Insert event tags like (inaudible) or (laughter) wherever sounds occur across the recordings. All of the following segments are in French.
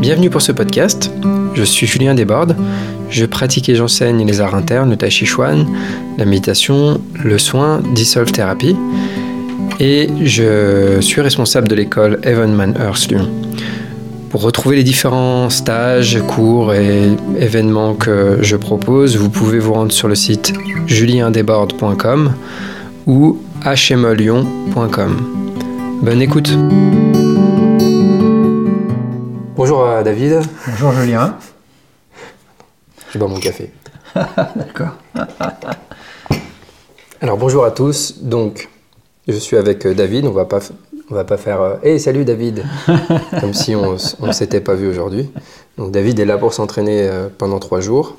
Bienvenue pour ce podcast. Je suis Julien Desbordes. Je pratique et j'enseigne les arts internes, le tai chuan, la méditation, le soin, Dissolve Therapy. Et je suis responsable de l'école Evenman Earth Lyon. Pour retrouver les différents stages, cours et événements que je propose, vous pouvez vous rendre sur le site juliendesbordes.com ou hmelyon.com. Bonne écoute. Bonjour à David. Bonjour Julien. Je bois mon café. (laughs) D'accord. (laughs) Alors bonjour à tous. Donc je suis avec euh, David. On va pas on va pas faire euh, Hey salut David (laughs) comme si on ne s'était pas vu aujourd'hui. Donc David est là pour s'entraîner euh, pendant trois jours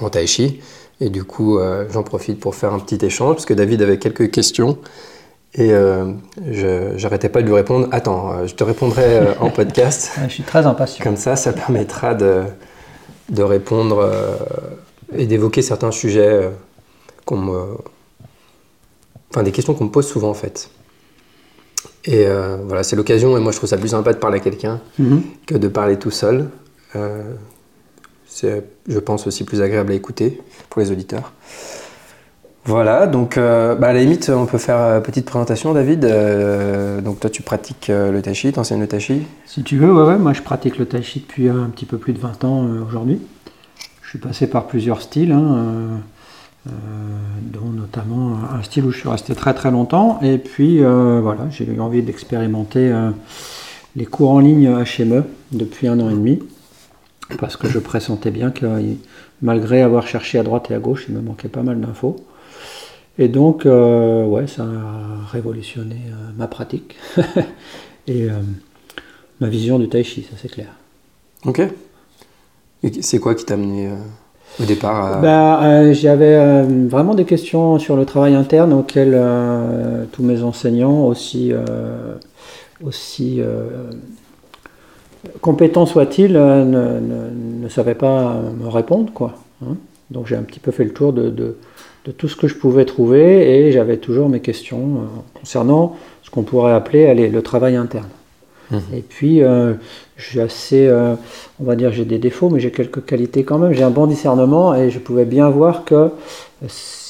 en tai chi. Et du coup, j'en profite pour faire un petit échange parce que David avait quelques questions et euh, je n'arrêtais pas de lui répondre Attends, euh, je te répondrai euh, (laughs) en podcast. je suis très impatient. Comme ça, ça permettra de, de répondre et d'évoquer certains sujets qu'on me. Enfin, des questions qu'on me pose souvent en fait. Et voilà, c'est l'occasion, et moi je trouve ça plus sympa de parler à quelqu'un mhm. que de parler tout seul. c'est, je pense, aussi plus agréable à écouter pour les auditeurs. Voilà, donc euh, bah, à la limite, on peut faire une euh, petite présentation, David. Euh, donc toi, tu pratiques le tai tu enseignes le tai Si tu veux, ouais, moi je pratique le tai depuis un petit peu plus de 20 ans aujourd'hui. Je suis passé par plusieurs styles, hein, dont notamment un style où je suis resté très très longtemps. Et puis voilà, j'ai eu envie d'expérimenter les cours en ligne HME depuis un an et demi, parce que je pressentais bien que malgré avoir cherché à droite et à gauche, il me manquait pas mal d'infos. Et donc, euh, ouais, ça a révolutionné euh, ma pratique (laughs) et euh, ma vision du tai chi, ça c'est clair. Ok. Et c'est quoi qui t'a amené au départ à... bah, J'avais vraiment des questions sur le travail interne auxquelles tous mes enseignants, aussi, aussi compétents soient-ils, ne, ne, savaient pas me répondre. Quoi, hein. Donc j'ai un petit peu fait le tour de de tout ce que je pouvais trouver et j'avais toujours mes questions euh, concernant ce qu'on pourrait appeler allez, le travail interne. Mhm. Et puis, euh, j'ai assez, euh, on va dire, j'ai des défauts, mais j'ai quelques qualités quand même. J'ai un bon discernement et je pouvais bien voir que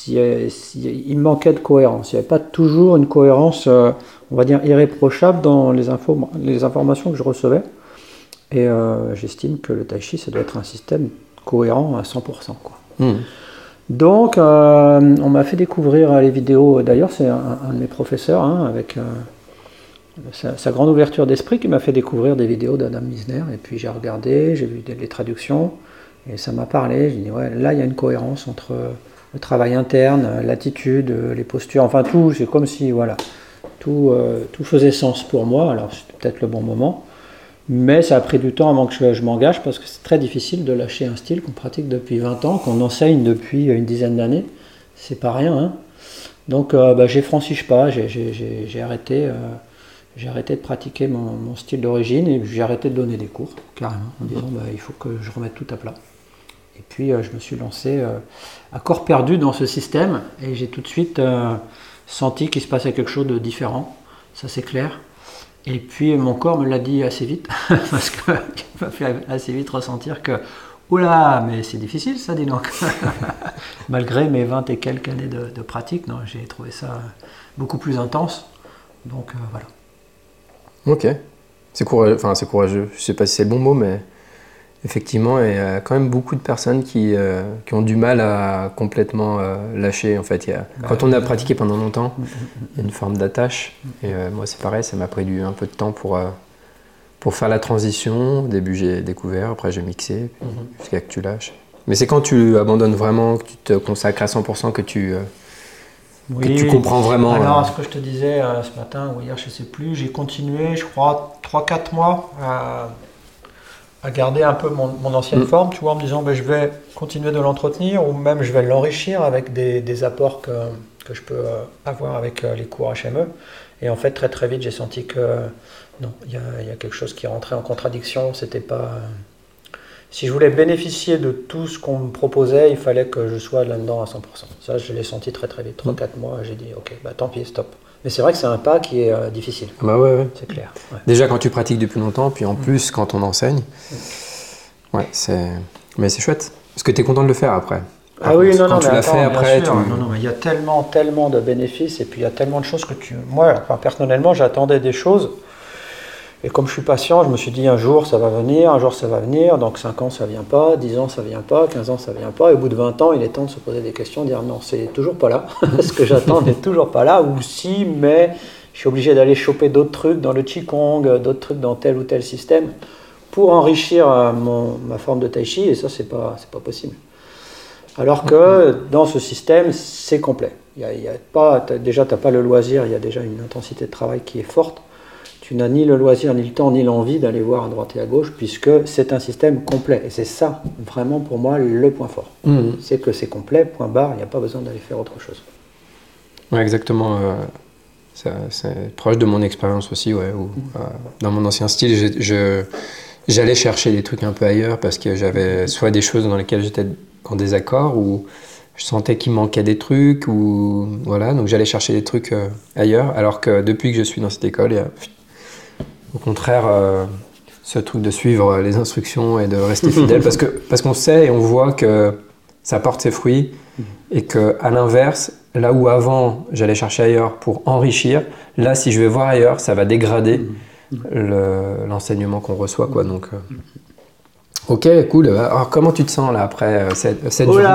il manquait de cohérence. Il n'y avait pas toujours une cohérence, on va dire, irréprochable dans les, infos, les informations que je recevais. Et j'estime que le tai chi, ça doit être un système cohérent à 100%. Quoi. Mhm. Donc, euh, on m'a fait découvrir les vidéos. D'ailleurs, c'est un, de mes professeurs, hein, avec euh, sa, grande ouverture d'esprit, qui m'a fait découvrir des vidéos d'Adam Misner. Et puis, j'ai regardé, j'ai vu les traductions, et ça m'a parlé. J'ai dit, ouais, là, il y a une cohérence entre le travail interne, l'attitude, les postures, enfin tout. C'est comme si, voilà, tout, euh, tout faisait sens pour moi. Alors, c'était peut-être le bon moment. Mais ça a pris du temps avant que je, m'engage parce que c'est très difficile de lâcher un style qu'on pratique depuis 20 ans, qu'on enseigne depuis une dizaine d'années. C'est pas rien. Hein. Donc euh, bah, j'ai franchi je pas, j'ai arrêté, euh, arrêté de pratiquer mon, style d'origine et j'ai arrêté de donner des cours, carrément, en disant bah, il faut que je remette tout à plat. Et puis euh, je me suis lancé à corps perdu dans ce système et j'ai tout de suite senti qu'il se passait quelque chose de différent, ça c'est clair. Et puis mon corps me l'a dit assez vite, (laughs) parce qu'il (laughs) m'a fait assez vite ressentir que, oula, mais c'est difficile ça, dis donc. (laughs) Malgré mes 20 et quelques années de, pratique, non, j'ai trouvé ça beaucoup plus intense. Donc euh, voilà. Ok. C'est courageux, enfin c'est courageux, je sais pas si c'est le bon mot, mais Effectivement, il y a quand même beaucoup de personnes qui, euh, qui ont du mal à complètement euh, lâcher. En fait, bah quand on a pratiqué pendant longtemps, mm, mm, mm, il y a une forme d'attache. Et euh, moi, c'est pareil, ça m'a pris du, un peu de temps pour, pour faire la transition. Au début, j'ai découvert, après, j'ai mixé, mm-hmm. jusqu'à que tu lâches. Mais c'est quand tu abandonnes vraiment, que tu te consacres à 100%, que tu, que tu comprends vraiment. Alors, ce que je te disais ce matin ou hier, je ne sais plus, j'ai continué, je crois, 3-4 mois à à garder un peu mon, ancienne mm. forme, tu vois, en me disant ben, je vais continuer de l'entretenir ou même je vais l'enrichir avec des, apports que, que, je peux euh, avoir avec euh, les cours HME. Et en fait, très très vite, j'ai senti que non, il y, y, a quelque chose qui rentrait en contradiction. C'était pas. Euh, si je voulais bénéficier de tout ce qu'on me proposait, il fallait que je sois là-dedans à 100%. Ça, je l'ai senti très très vite. 3-4 mois, j'ai dit ok, bah tant pis, stop. Mais c'est vrai que c'est un pas qui est euh, difficile. Ah bah ouais, ouais. C'est clair. ouais. Déjà quand tu pratiques depuis longtemps, puis en plus quand on enseigne. Ouais, c'est. Mais c'est chouette. Parce que tu es content de le faire après. Ah oui, non, quand non, tu mais l'as fait après, sûr. tu- Non, non, mais il y a tellement, tellement de bénéfices et puis il y a tellement de choses que tu. Moi, personnellement, j'attendais des choses. Et comme je suis patient, je me suis dit un jour ça va venir, un jour ça va venir, donc 5 ans ça vient pas, 10 ans ça vient pas, 15 ans ça vient pas, et au bout de 20 ans il est temps de se poser des questions, dire non, c'est toujours pas là, (laughs) ce que j'attends n'est toujours pas là, ou si, mais je suis obligé d'aller choper d'autres trucs dans le Qigong, d'autres trucs dans tel ou tel système, pour enrichir euh, ma forme de Tai Chi, et ça c'est pas, pas possible. Alors que dans ce système, c'est complet. Y y a pas, déjà, tu n'as pas le loisir, il y a déjà une intensité de travail qui est forte. Tu n'as ni le loisir, ni le temps, ni l'envie d'aller voir à droite et à gauche, puisque c'est un système complet. Et c'est ça, vraiment, pour moi, le point fort. Mhm. C'est que c'est complet, point barre, il n'y a pas besoin d'aller faire autre chose. Ouais, exactement. euh, ça- c'est proche de mon expérience aussi, ouais. où, euh, dans mon ancien style, je- je- j'allais chercher des trucs un peu ailleurs parce que j'avais soit des choses dans lesquelles j'étais en désaccord ou je sentais qu'il manquait des trucs ou voilà, donc j'allais chercher des trucs euh, ailleurs. Alors que depuis que je suis dans cette école, il y a, au contraire, euh, ce truc de suivre les instructions et de rester fidèle (laughs) parce que parce qu'on sait et on voit que ça porte ses fruits et que à l'inverse, là où avant j'allais chercher ailleurs pour enrichir, là si je vais voir ailleurs, ça va dégrader le- l'enseignement qu'on reçoit quoi. Donc euh, ok, cool. Alors comment tu te sens là après euh, cette, cette Oh journée,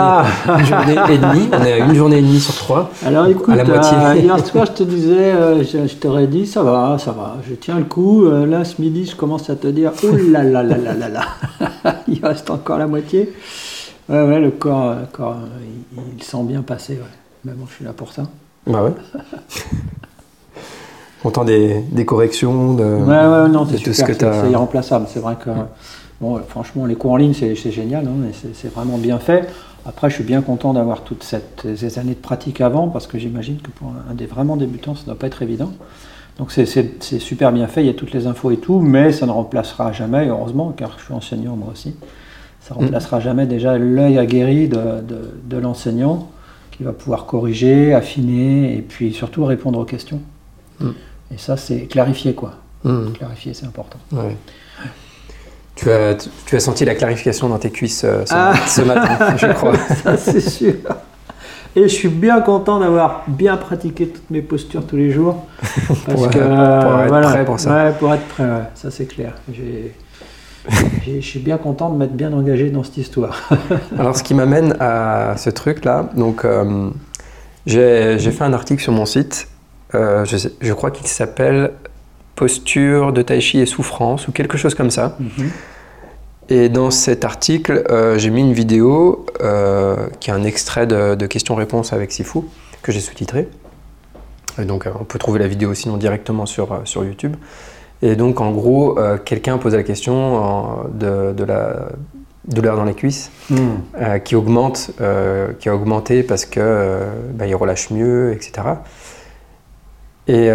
une journée et demie On est à une journée et demie sur trois. Alors écoute, À la moitié. euh, hier (laughs) soir je te disais, euh, je, je t'aurais dit ça va, ça va, je tiens le coup. Euh, là ce midi je commence à te dire, oh là là là là là là, (laughs) il reste encore la moitié. Ouais ouais, le corps, le corps il, il sent bien passer. Ouais. Mais bon, je suis là pour ça. Bah ouais. (laughs) Content des, des corrections, de, Ouais ouais, non, de c'est tout super, ce que tu c'est irremplaçable. C'est vrai que bon, franchement les cours en ligne c'est génial, hein, c'est vraiment bien fait. Après, je suis bien content d'avoir toutes cette- ces années de pratique avant, parce que j'imagine que pour un des vraiment débutants, ça ne doit pas être évident. Donc c'est- super bien fait, il y a toutes les infos et tout, mais ça ne remplacera jamais, heureusement, car je suis enseignant moi aussi, ça ne remplacera jamais déjà l'œil aguerri de, de- de l'enseignant qui va pouvoir corriger, affiner et puis surtout répondre aux questions. Mm. Et ça, c'est clarifier quoi. Mhm. Clarifier, c'est important. Ouais. Tu as, tu, as senti la clarification dans tes cuisses euh, ce, Ah. ce matin, (laughs) je crois. Ça, c'est sûr. Et je suis bien content d'avoir bien pratiqué toutes mes postures tous les jours. (laughs) Parce Pour, que, euh, pour être voilà, prêt pour ça. Ouais, pour être prêt, ouais, ça c'est clair. Je suis bien content de m'être bien engagé dans cette histoire. (laughs) Alors, ce qui m'amène à ce truc-là, donc euh, j'ai j'ai fait un article sur mon site, euh, je, je crois qu'il s'appelle Posture de Tai Chi et souffrance ou quelque chose comme ça. Et dans cet article, euh, j'ai mis une vidéo euh, qui est un extrait de, de questions-réponses avec Sifu que j'ai sous-titré. Et donc, euh, on peut trouver la vidéo sinon directement sur, sur YouTube. Et donc, en gros, quelqu'un posait la question de, de la douleur dans les cuisses euh, qui augmente, qui a augmenté parce que bah, il relâche mieux, etc. Et,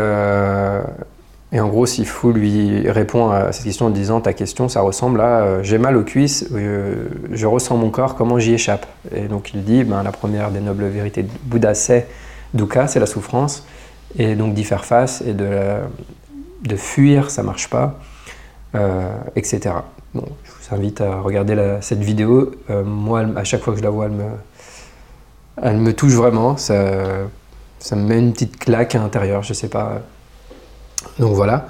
et en gros, Sifu lui répond à cette question en disant ta question, ça ressemble à euh, j'ai mal aux cuisses, euh, je ressens mon corps, comment j'y échappe? Et donc il dit ben, la première des nobles vérités de Bouddha, c'est dukkha, c'est la souffrance, et donc d'y faire face et de, de fuir, ça marche pas, euh, etc. Bon, je vous invite à regarder cette vidéo. Moi, à chaque fois que je la vois, elle me, elle me touche vraiment. Ça, ça me met une petite claque à l'intérieur, je sais pas. Donc voilà.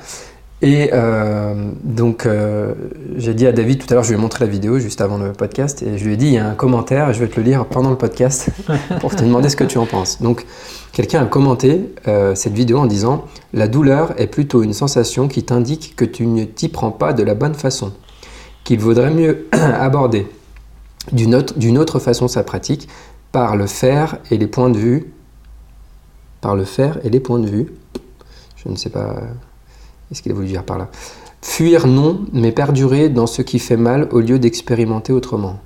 Et euh, donc, euh, j'ai dit à David tout à l'heure, je lui ai montré la vidéo juste avant le podcast, et je lui ai dit, il y a un commentaire, je vais te le lire pendant le podcast (laughs) pour te demander ce que tu en penses. Donc, quelqu'un a commenté euh, cette vidéo en disant, la douleur est plutôt une sensation qui t'indique que tu ne t'y prends pas de la bonne façon, qu'il vaudrait mieux (clears throat) aborder d'une autre, d'une autre façon sa pratique par le faire et les points de vue, par le faire et les points de vue. Je ne sais pas Qu'est-ce qu'il a voulu dire par là Fuir non, mais perdurer dans ce qui fait mal au lieu d'expérimenter autrement.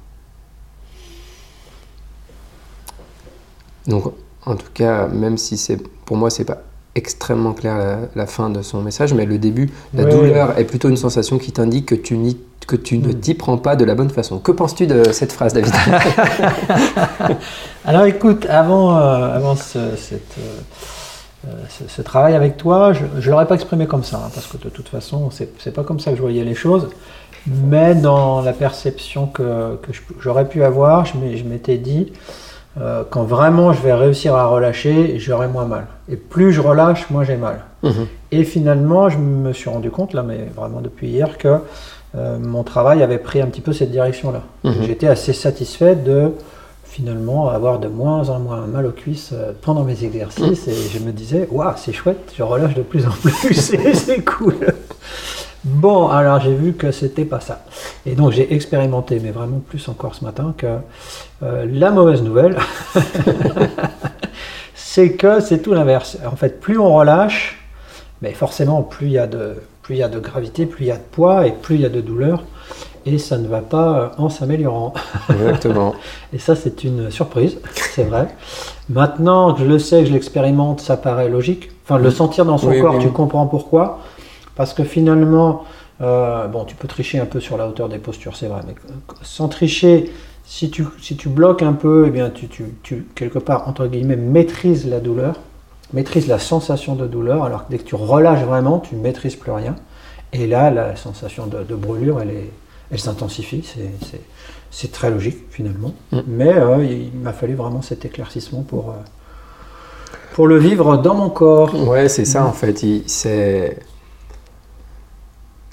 Donc, en tout cas, même si c'est pour moi, c'est pas extrêmement clair la, la fin de son message, mais le début, la Ouais. douleur est plutôt une sensation qui t'indique que tu, que tu ne t'y prends pas de la bonne façon. Que penses-tu de cette phrase, David (laughs) Alors écoute, avant, euh, avant ce- cette, euh, ce, travail avec toi, je ne l'aurais pas exprimé comme ça, hein, parce que de toute façon, c'est pas comme ça que je voyais les choses. Mais dans la perception que, j'aurais pu avoir, je m'étais dit, euh, quand vraiment je vais réussir à relâcher, j'aurai moins mal. Et plus je relâche, moins j'ai mal. Mhm. Et finalement, je me suis rendu compte, là, mais vraiment depuis hier, que euh, mon travail avait pris un petit peu cette direction-là. Mhm. J'étais assez satisfait de finalement avoir de moins en moins mal aux cuisses euh, pendant mes exercices et je me disais, waouh, c'est chouette, je relâche de plus en plus, (laughs) c'est cool. Bon, alors j'ai vu que c'était pas ça. Et donc j'ai expérimenté, mais vraiment plus encore ce matin, que euh, la mauvaise nouvelle, (laughs) c'est que c'est tout l'inverse. En fait, plus on relâche, mais forcément, plus il y a de, plus il y a de gravité, plus il y a de poids et plus il y a de douleur. Et ça ne va pas euh, en s'améliorant. Exactement. (laughs) et ça, c'est une surprise, c'est vrai. Maintenant que je le sais, que je l'expérimente, ça paraît logique. Enfin, le sentir dans son corps, tu comprends pourquoi. Parce que finalement, euh, bon, tu peux tricher un peu sur la hauteur des postures, c'est vrai, mais sans tricher, si tu, si tu bloques un peu, eh bien, tu, tu, tu, quelque part, entre guillemets, maîtrises la douleur, maîtrises la sensation de douleur, alors que dès que tu relâches vraiment, tu ne maîtrises plus rien. Et là, la sensation de, brûlure, elle, est, elle s'intensifie, c'est très logique finalement. Mm. Mais euh, il, m'a fallu vraiment cet éclaircissement pour, euh, pour le vivre dans mon corps. Ouais, c'est ça en fait. C'est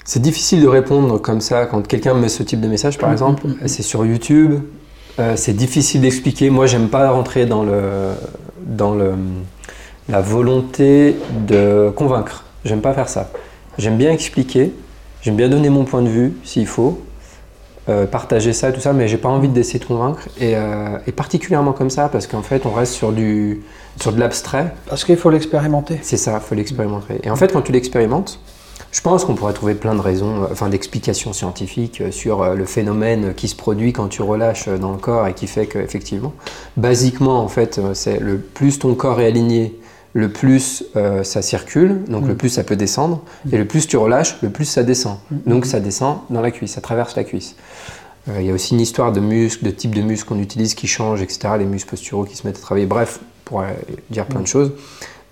c'est difficile de répondre comme ça quand quelqu'un me met ce type de message, par mm, exemple. Mm, c'est sur YouTube. Euh, c'est difficile d'expliquer. Moi, j'aime pas rentrer dans, le, dans le, la volonté de convaincre. J'aime pas faire ça. J'aime bien expliquer. J'aime bien donner mon point de vue s'il faut. Euh, partager ça et tout ça, mais j'ai pas envie d'essayer de convaincre. Et, euh, et, particulièrement comme ça, parce qu'en fait, on reste sur, du, sur de l'abstrait. Parce qu'il faut l'expérimenter. C'est ça, il faut l'expérimenter. Et en fait, quand tu l'expérimentes, je pense qu'on pourrait trouver plein de raisons, euh, enfin d'explications scientifiques euh, sur euh, le phénomène qui se produit quand tu relâches dans le corps et qui fait qu'effectivement, basiquement en fait, c'est le plus ton corps est aligné, le plus ça circule, donc le mm. plus ça peut descendre, et le plus tu relâches, le plus ça descend. Mm. Donc ça descend dans la cuisse, ça traverse la cuisse. Il y a aussi une histoire de muscles, de type de muscles qu'on utilise qui changent, etc. Les muscles posturaux qui se mettent à travailler. Bref, pour dire plein de mm. choses.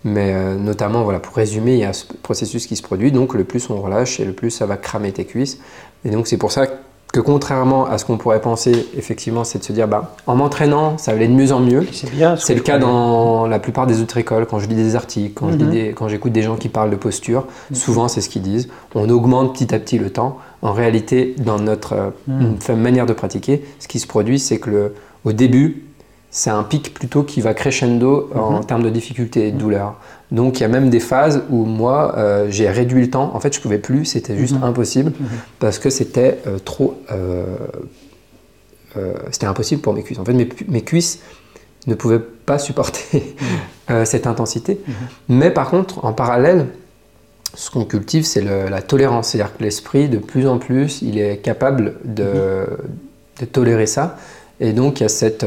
Mais euh, notamment, voilà, pour résumer, il y a ce processus qui se produit. Donc, le plus on relâche et le plus ça va cramer tes cuisses. Et donc, c'est pour ça que contrairement à ce qu'on pourrait penser, effectivement, c'est de se dire, bah, en m'entraînant, ça aller de mieux en mieux. C'est bien. C'est le cas dans la plupart des autres écoles. Quand je lis des articles, quand mhm. quand j'écoute des gens qui parlent de posture, mhm. souvent c'est ce qu'ils disent. On augmente petit à petit le temps. En réalité, dans notre mhm. manière de pratiquer, ce qui se produit, c'est que le, au début, c'est un pic plutôt qui va crescendo en mhm. termes de difficulté et de mhm. douleur. Donc il y a même des phases où moi euh, j'ai réduit le temps. En fait, je pouvais plus, c'était juste mhm. impossible parce que c'était euh, trop. Euh, c'était impossible pour mes cuisses. En fait, mes, cuisses ne pouvaient pas supporter (laughs) cette intensité. Mais par contre, en parallèle, ce qu'on cultive, c'est la tolérance. C'est-à-dire que l'esprit, de plus en plus, il est capable de, de tolérer ça. Et donc il y a cette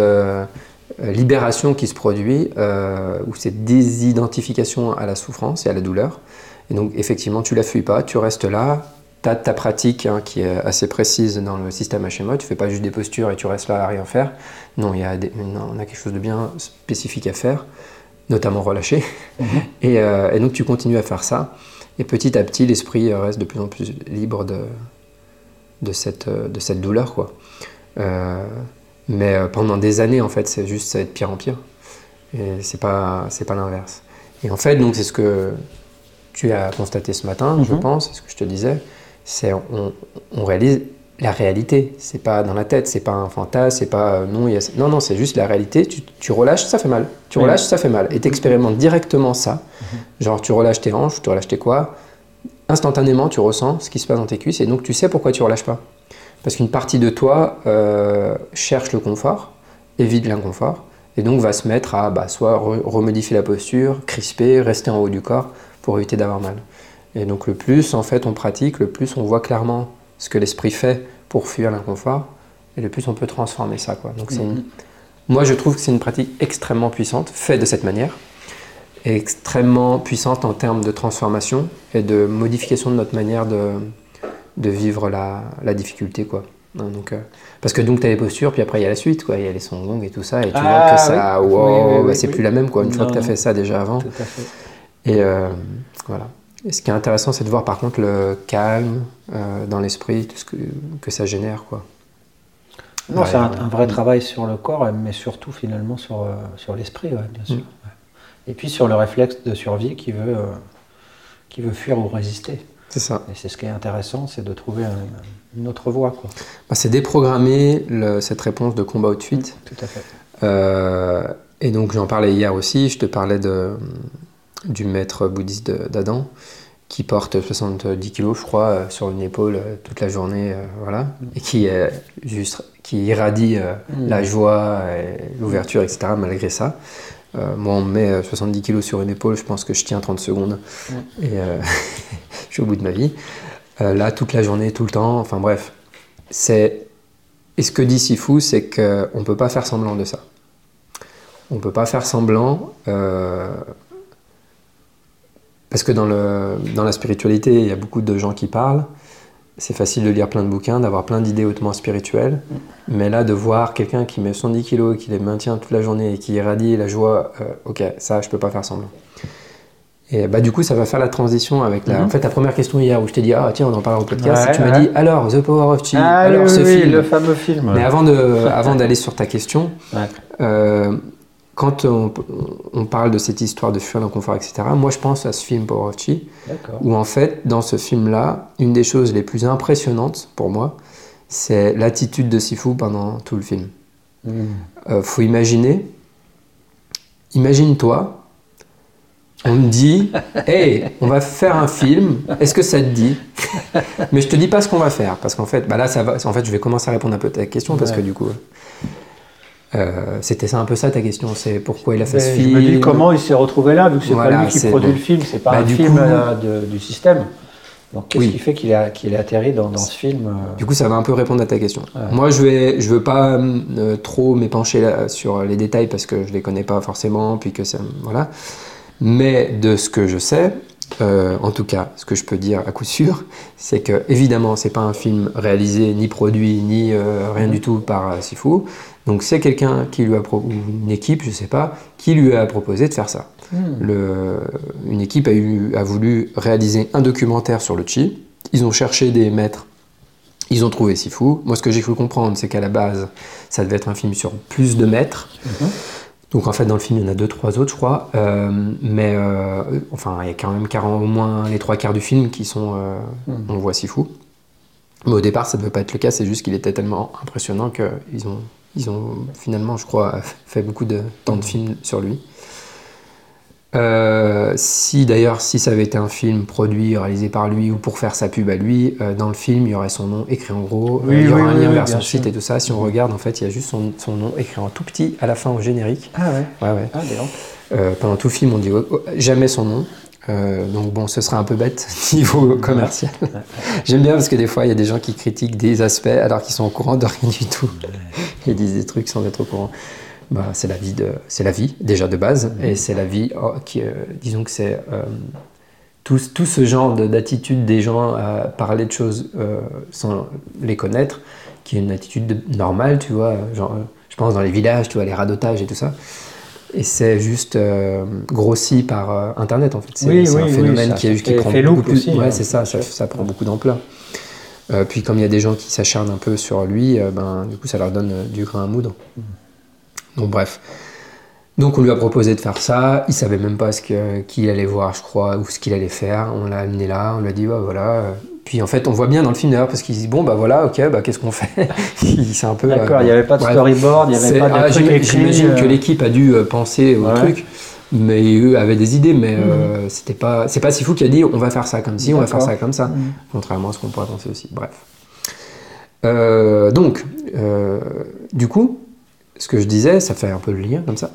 libération qui se produit, euh, ou cette désidentification à la souffrance et à la douleur. Et donc effectivement, tu la fuis pas, tu restes là, tu as ta pratique hein, qui est assez précise dans le système HMO, tu fais pas juste des postures et tu restes là à rien faire. Non, il y a on a quelque chose de bien spécifique à faire, notamment relâcher. Mhm. Euh, et, donc tu continues à faire ça. Et petit à petit, l'esprit reste de plus en plus libre de, de, cette, de cette douleur. Quoi. Mais euh, pendant des années, en fait, c'est juste ça va être pire en pire. Et c'est pas, c'est pas l'inverse. Et en fait, donc, c'est ce que tu as constaté ce matin, je mhm. pense, c'est ce que je te disais. C'est on, on réalise la réalité. C'est pas dans la tête, c'est pas un fantasme, c'est pas euh, non, non, non, c'est juste la réalité. Tu, tu, relâches, ça fait mal. Tu relâches, ça fait mal. Et tu expérimentes directement ça. Mhm. Genre, tu relâches tes hanches, tu relâches tes quoi. Instantanément, tu ressens ce qui se passe dans tes cuisses et donc tu sais pourquoi tu relâches pas. Parce qu'une partie de toi euh, cherche le confort, évite l'inconfort, et donc va se mettre à bah, soit remodifier la posture, crisper, rester en haut du corps pour éviter d'avoir mal. Et donc le plus en fait on pratique, le plus on voit clairement ce que l'esprit fait pour fuir l'inconfort, et le plus on peut transformer ça. Quoi. Donc mm-hmm. Moi je trouve que c'est une pratique extrêmement puissante, faite de cette manière, extrêmement puissante en termes de transformation et de modification de notre manière de, de vivre la, la difficulté, quoi. Hein, donc, euh, parce que donc tu as les postures, puis après il y a la suite, quoi. Il y a les sons longs et tout ça, et tu vois que ah, ça, wow, bah, c'est plus la même, quoi. Une fois que tu as fait ça déjà avant. Et voilà. Et ce qui est intéressant, c'est de voir par contre le calme dans l'esprit, tout ce que, que ça génère. Quoi. Non, c'est un, vrai travail sur le corps, mais surtout finalement sur, sur l'esprit, bien sûr. Mm. Et puis sur le réflexe de survie qui veut, qui veut fuir ou résister. C'est ça. Et c'est ce qui est intéressant, c'est de trouver une autre voie. Bah, c'est déprogrammer cette réponse de combat ou de fuite. tout à fait. Euh, et donc j'en parlais hier aussi, je te parlais de, du maître bouddhiste d'Adam qui porte 70 kilos, je crois, euh, sur une épaule euh, toute la journée, voilà, et qui est juste, qui irradie mm. la joie, l'ouverture, etc. Malgré ça, moi, on me met 70 kilos sur une épaule, je pense que je tiens 30 secondes. Et (laughs) je suis au bout de ma vie. Euh, là, toute la journée, tout le temps, enfin bref. C'est... Et ce que dit Sifu, c'est qu'on ne peut pas faire semblant de ça. On ne peut pas faire semblant. Euh, parce que dans, le, dans la spiritualité, il y a beaucoup de gens qui parlent. C'est facile de lire plein de bouquins, d'avoir plein d'idées hautement spirituelles. Mais là, de voir quelqu'un qui met 110 kilos, qui les maintient toute la journée et qui irradie la joie, euh, ok, ça, je ne peux pas faire semblant. Et bah, du coup, ça va faire la transition avec la. Mhm. En fait, ta première question hier où je t'ai dit, ah tiens, on en parlera au podcast, et tu m'as dit, alors, The Power of Chi, ah, alors ce film. le fameux film. Mais avant, de, (laughs) avant d'aller sur ta question, euh, quand on, on, parle de cette histoire de fuir l'inconfort, etc., moi je pense à ce film Power of Chi, où en fait, dans ce film-là, une des choses les plus impressionnantes pour moi, c'est l'attitude de Sifu pendant tout le film. Il euh, faut imaginer, imagine-toi, on me dit, (laughs) hey, on va faire un film, est-ce que ça te dit? Mais je te dis pas ce qu'on va faire, parce qu'en fait, bah là, ça va, en fait, je vais commencer à répondre un peu à ta question, parce que du coup, euh, c'était ça un peu ça ta question, c'est pourquoi il a fait ce film. Je me dis comment il s'est retrouvé là, vu que c'est pas lui qui produit le film, c'est pas bah, un film euh, du système. Donc qu'est-ce qui fait qu'il est, qu'il atterri dans, ce film euh Du coup, ça va un peu répondre à ta question. Moi, je vais, je veux pas trop m'épancher sur les détails parce que je les connais pas forcément, puis que ça, voilà. Mais de ce que je sais, euh, en tout cas, ce que je peux dire à coup sûr, (laughs) c'est que évidemment, c'est pas un film réalisé ni produit ni euh, rien du tout par euh, Sifu. Donc c'est quelqu'un qui lui a ou une équipe, je sais pas, qui lui a proposé de faire ça. Hmm. une équipe a, eu, a voulu réaliser un documentaire sur le chi. Ils ont cherché des maîtres. Ils ont trouvé Sifu. Moi, ce que j'ai cru comprendre, c'est qu'à la base, ça devait être un film sur plus de maîtres. Mhm. Donc en fait dans le film il y en a deux trois autres je crois, euh, mais euh, enfin il y a quand même au moins les trois quarts du film qui sont euh, hmm. on voit si fou. Mais au départ ça ne devait pas être le cas, c'est juste qu'il était tellement impressionnant qu'ils ont ils ont finalement je crois fait beaucoup de temps de films sur lui. Euh, si d'ailleurs, si ça avait été un film produit, réalisé par lui ou pour faire sa pub à lui, euh, dans le film, il y aurait son nom écrit en gros, euh, il y aurait un lien vers son site et tout ça. Si on regarde, en fait, il y a juste son, son, nom écrit en tout petit à la fin au générique. Ah ouais Ouais, ouais. Ah, pendant tout le film, on dit jamais son nom. Donc bon, ce serait un peu bête (laughs) niveau commercial. J'aime bien parce que des fois, il y a des gens qui critiquent des aspects alors qu'ils sont au courant de rien du tout. Ils disent des trucs sans être au courant. Bah, c'est la vie de, c'est la vie déjà de base, et c'est la vie oh, qui, euh, disons que c'est euh, tout, tout, ce genre d'attitude des gens à parler de choses euh, sans les connaître, qui est une attitude normale, tu vois, genre, je pense dans les villages, tu vois, les radotages et tout ça. Et c'est juste grossi par Internet en fait. C'est un phénomène qui, qui prend beaucoup plus. ouais, hein. c'est ça, ça, prend beaucoup d'ampleur. puis comme il y a des gens qui s'acharnent un peu sur lui, ben du coup ça leur donne du grain à moudre. Mmh. Donc bref. Donc on lui a proposé de faire ça, il savait même pas ce qu'il allait voir, je crois, ou ce qu'il allait faire. On l'a amené là, on lui a dit bah voilà. Puis en fait, on voit bien dans le film d'ailleurs parce qu'il dit bon bah voilà, ok, bah qu'est-ce qu'on fait? (laughs) C'est un peu. D'accord, il n'y avait pas de storyboard, il n'y avait pas de ah, J'imagine que euh. l'équipe a dû euh, penser au truc, mais eux avaient des idées, mais euh, c'était pas, c'est pas si fou qui a dit on va faire ça comme ci, on va faire ça comme ça, mhm. contrairement à ce qu'on pourrait penser aussi. Bref. donc, du coup, ce que je disais, ça fait un peu le lien comme ça.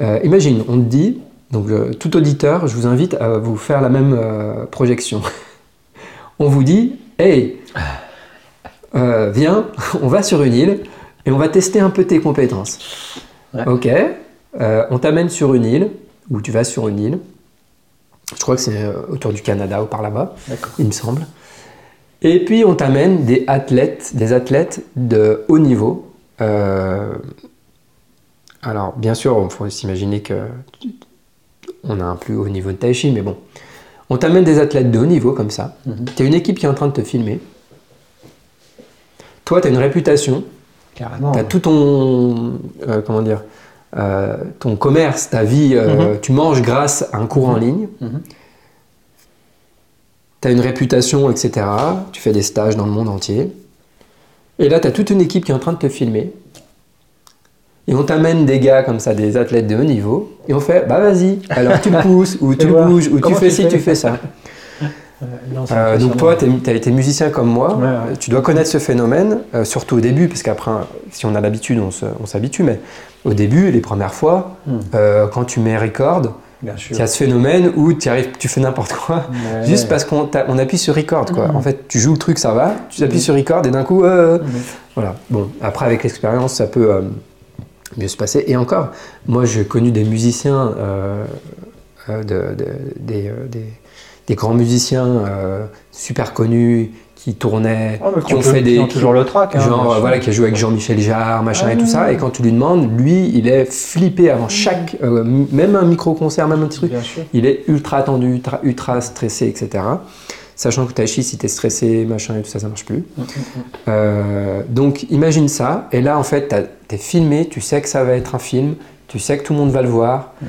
Euh, imagine, on te dit, donc euh, tout auditeur, je vous invite à vous faire la même euh, projection. (laughs) on vous dit, hey, viens, (laughs) on va sur une île et on va tester un peu tes compétences. Ok, on t'amène sur une île, ou tu vas sur une île. Je crois que c'est autour du Canada ou par là-bas, il me semble. Et puis on t'amène des athlètes, des athlètes de haut niveau. Alors, bien sûr, il faut s'imaginer que on a un plus haut niveau de tai chi, mais bon. On t'amène des athlètes de haut niveau comme ça. Mhm. Tu as une équipe qui est en train de te filmer. Toi, tu as une réputation. Carrément. Tu as tout ton. euh, comment dire euh, Ton commerce, ta vie. euh, Mhm. Tu manges grâce à un cours en ligne. Mhm. Tu as une réputation, etc. Tu fais des stages dans le monde entier. Et là, tu as toute une équipe qui est en train de te filmer. Et on t'amène des gars comme ça, des athlètes de haut niveau. Et on fait, bah vas-y, alors tu pousses, ou (laughs) tu voilà. bouges, ou tu fais ci, tu fais ça. (laughs) Euh, non, Euh, donc toi, tu as été musicien comme moi, Ouais, ouais. tu dois connaître ce phénomène, euh, surtout au début, parce qu'après, si on a l'habitude, on s'habitue, mais au début, les premières fois, Hmm. euh, quand tu mets record, il y a ce phénomène où tu arrives, tu fais n'importe quoi, Ouais. juste parce qu'on on appuie sur record. Quoi. Mhm. En fait, tu joues le truc, ça va, tu appuies Mhm. sur record et d'un coup, Mhm. voilà. Bon, après, avec l'expérience, ça peut mieux se passer. Et encore, moi, j'ai connu des musiciens, euh, euh, de- de- des, euh, des- des grands musiciens super connus qui tournaient, Oh, qui ont fait des. qui ont toujours le track. hein, Genre, voilà, qui a joué avec Jean-Michel Jarre, machin Ah, et tout ça. Et quand tu lui demandes, lui, il est flippé avant chaque, euh, même un micro-concert, même un petit truc. Il est ultra tendu, ultra, ultra stressé, etc. Sachant que Tai Chi, si t'es stressé, machin et tout ça, ça marche plus. Mhm. Euh, donc imagine ça, et là en fait, t'es filmé, tu sais que ça va être un film, tu sais que tout le monde va le voir, Mm.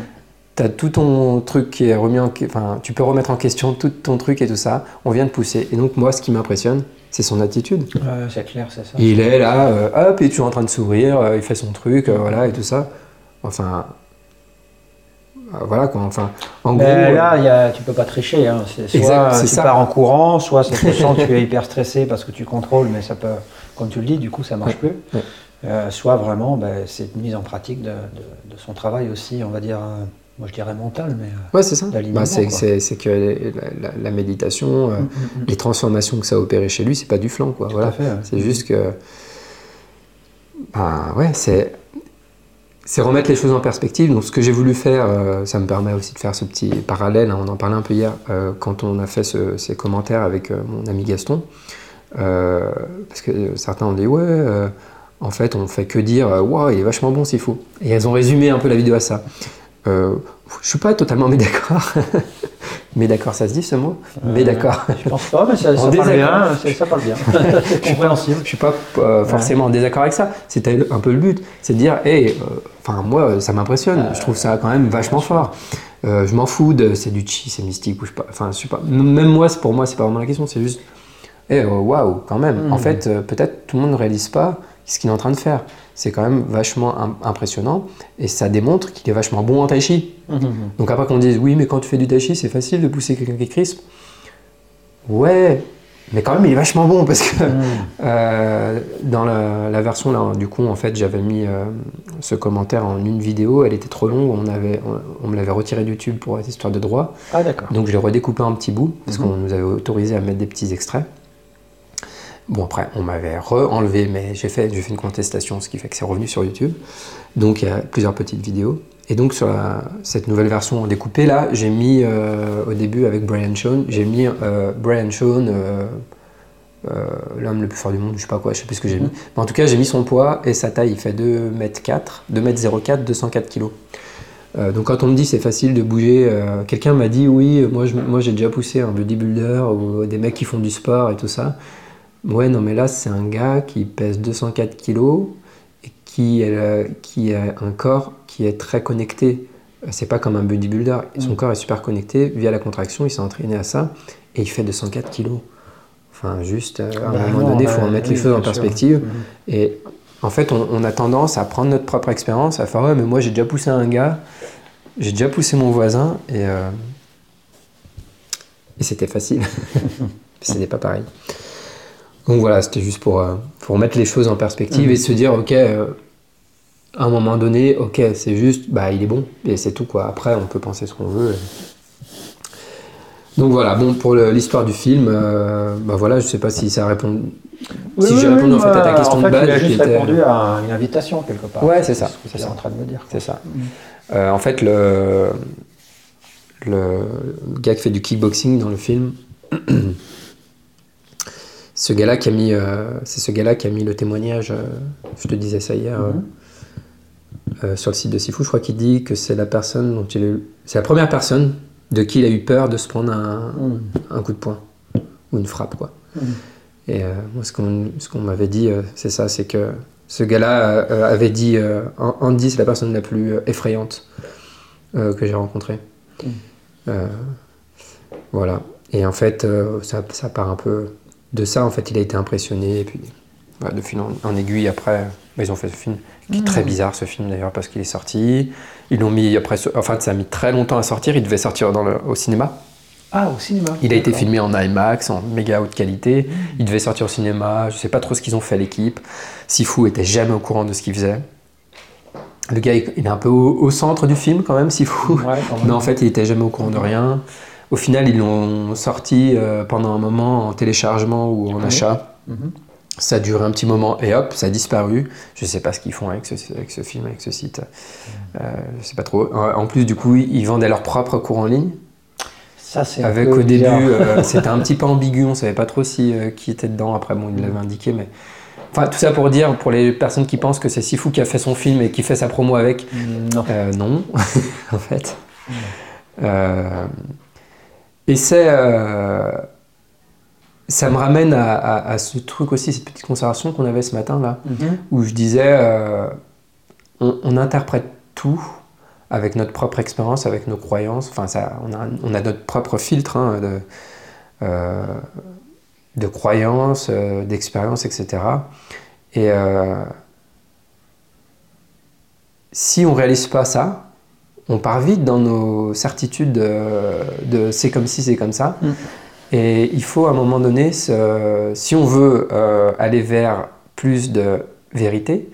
t'as tout ton truc qui est remis en... Enfin, tu peux remettre en question tout ton truc et tout ça, on vient de pousser. Et donc moi, ce qui m'impressionne, c'est son attitude. Ouais, c'est clair, c'est ça. Il est là, euh, hop, et tu es en train de sourire, euh, il fait son truc, euh, voilà, et tout ça. Enfin... euh, Voilà quoi, enfin, en gros... Euh, là, y a, tu peux pas tricher. Hein. Soit Exact, tu ça. pars en courant, soit ça te sent que tu es hyper stressé parce que tu contrôles, mais ça peut, comme tu le dis, du coup, ça marche plus. ouais. Euh, soit vraiment, ben, c'est une mise en pratique de, de- de son travail aussi, on va dire, euh, moi je dirais mental, mais. euh, Ouais, c'est ça. Bah, c'est, que la, la- la méditation, mm, mm, mm. les transformations que ça a opéré chez lui, c'est pas du flanc, quoi. Tout voilà. ouais. C'est juste que. Ben, ouais, c'est. C'est remettre les choses en perspective. Donc, ce que j'ai voulu faire, euh, ça me permet aussi de faire ce petit parallèle. hein, on en parlait un peu hier euh, quand on a fait ce- ces commentaires avec euh, mon ami Gaston. Parce que certains ont dit, ouais, en fait, on fait que dire, waouh, il est vachement bon s'il faut. Et elles ont résumé un peu la vidéo à ça. Je suis pas totalement (laughs) mais d'accord. Mais d'accord, ça se dit ce mot Mais Euh, d'accord. Je pense pas, mais ça, (laughs) parle bien. c'est- Ça parle bien. c'est (laughs) compréhensible. Je suis pas euh, forcément en désaccord avec ça. C'était un peu le but, c'est de dire, hey, euh, enfin moi, ça m'impressionne. je trouve ça quand même vachement fort. Je m'en fous de c'est du chi, c'est mystique ou je sais pas. Enfin, je sais pas. Même moi, c'est- pour moi, c'est pas vraiment la question. C'est juste, hey, euh, waouh, quand même. En fait, euh, peut-être tout le monde ne réalise pas ce qu'il est en train de faire. C'est quand même vachement im- impressionnant et ça démontre qu'il est vachement bon en tai chi. (laughs) Donc après qu'on dise oui, mais quand tu fais du tai chi, c'est facile de pousser quelqu'un qui crispe. Ouais, mais quand même, il est vachement bon parce que (laughs) Mm. euh, dans la, la version là, du coup, en fait, j'avais mis euh, ce commentaire en une vidéo. Elle était trop longue. On, avait, on, on me l'avait retiré de YouTube pour cette histoire de droit. Ah d'accord. Donc je l'ai redécoupé en petits bouts parce Mhm. qu'on nous avait autorisé à mettre des petits extraits. Bon après, on m'avait re-enlevé, mais j'ai fait, une contestation, ce qui fait que c'est revenu sur YouTube. Donc il y a plusieurs petites vidéos. Et donc sur la- cette nouvelle version découpée là, j'ai mis euh, au début avec Brian Shawn, j'ai mis euh, Brian Shawn, euh, l'homme le plus fort du monde, je sais pas quoi, je sais plus ce que j'ai mis. Mais en tout cas, j'ai mis son poids et sa taille, il fait 2m4, 2m04, 204 kg. Donc quand on me dit c'est facile de bouger, quelqu'un m'a dit oui, moi j'ai déjà poussé un bodybuilder ou des mecs qui font du sport et tout ça. Ouais, non mais là c'est un gars qui pèse 204 kilos et qui, euh, qui a un corps qui est très connecté. Euh, C'est pas comme un bodybuilder, son Mm. corps est super connecté via la contraction, il s'est entraîné à ça et il fait 204 kilos. Enfin juste euh, à un Bah moment non, donné, il faut bah, en mettre oui, les choses en perspective. Mhm. Et en fait, on, on a tendance à prendre notre propre expérience, à faire ouais, mais moi j'ai déjà poussé un gars, j'ai déjà poussé mon voisin et, euh, et c'était facile. (laughs) c'était pas pareil. Donc voilà, c'était juste pour, euh, pour mettre les choses en perspective Mhm. et se dire ok, euh, à un moment donné, ok, c'est juste, bah il est bon et c'est tout quoi. Après, on peut penser ce qu'on veut. et- Donc voilà, bon pour l'histoire du film, euh, bah voilà, je sais pas si ça répond. Oui, si oui, j'ai oui, répondu en fait à ta bah, question en de fait, base, il a qui juste était- répondu à une invitation quelque part. Ouais, c'est ça, ce que c'est tu es ça. en train de me dire. C'est ça. Euh, en fait, le, le gars qui fait du kickboxing dans le film, (clears throat) ce gars-là qui a mis, euh, c'est ce gars-là qui a mis le témoignage. euh, je te disais ça hier. euh, Mhm. euh, sur le site de Sifu, je crois qu'il dit que c'est la personne dont il c'est la première personne de qui il a eu peur de se prendre un, Mm. un coup de poing ou une frappe quoi. Mm. Et moi ce qu'on ce qu'on m'avait dit c'est ça, c'est que ce gars-là avait dit An- Andy c'est la personne la plus effrayante que j'ai rencontrée. Voilà. Et en fait ça, ça part un peu de ça. En fait il a été impressionné et puis voilà, de fil en, en aiguille après bah, ils ont fait ce film qui est très bizarre ce film d'ailleurs parce qu'il est sorti. Ils l'ont mis après, enfin ça a mis très longtemps à sortir. Il devait sortir dans le- au cinéma. Ah, au cinéma. Il a été filmé en IMAX, en méga haute qualité. Il devait sortir au cinéma. Je sais pas trop ce qu'ils ont fait l'équipe. Sifu était jamais au courant de ce qu'il faisait. Le gars, il il est un peu au, au centre du film quand même, Sifu. Ouais, quand même. (laughs) Mais en fait, il était jamais au courant de rien. Au final, ils l'ont sorti euh, pendant un moment en téléchargement ou en Oui. achat. Mhm. Ça a duré un petit moment et hop, ça a disparu. Je sais pas ce qu'ils font avec ce, avec ce film, avec ce site. Euh, je sais pas trop. En plus, du coup, ils vendaient leur propre cours en ligne. Ça, c'est un Avec au début, euh, (laughs) c'était un petit peu ambigu, on savait pas trop si euh, qui était dedans. Après, bon, il l'avait indiqué, mais enfin tout ça pour dire pour les personnes qui pensent que c'est Sifu qui a fait son film et qui fait sa promo avec, Mm, Non. non, (laughs) en fait. Euh, et c'est, euh, ça me ramène à, à- à ce truc aussi, cette petite conversation qu'on avait ce matin là Mhm. où je disais, euh, on, on interprète tout avec notre propre expérience, avec nos croyances. Enfin, ça, on, a, on a notre propre filtre hein, de, euh, de croyances, d'expériences, etc. Et si on réalise pas ça, on part vite dans nos certitudes de, de c'est comme si, c'est comme ça. Mm. Et il faut à un moment donné, se- si on veut euh, aller vers plus de vérité,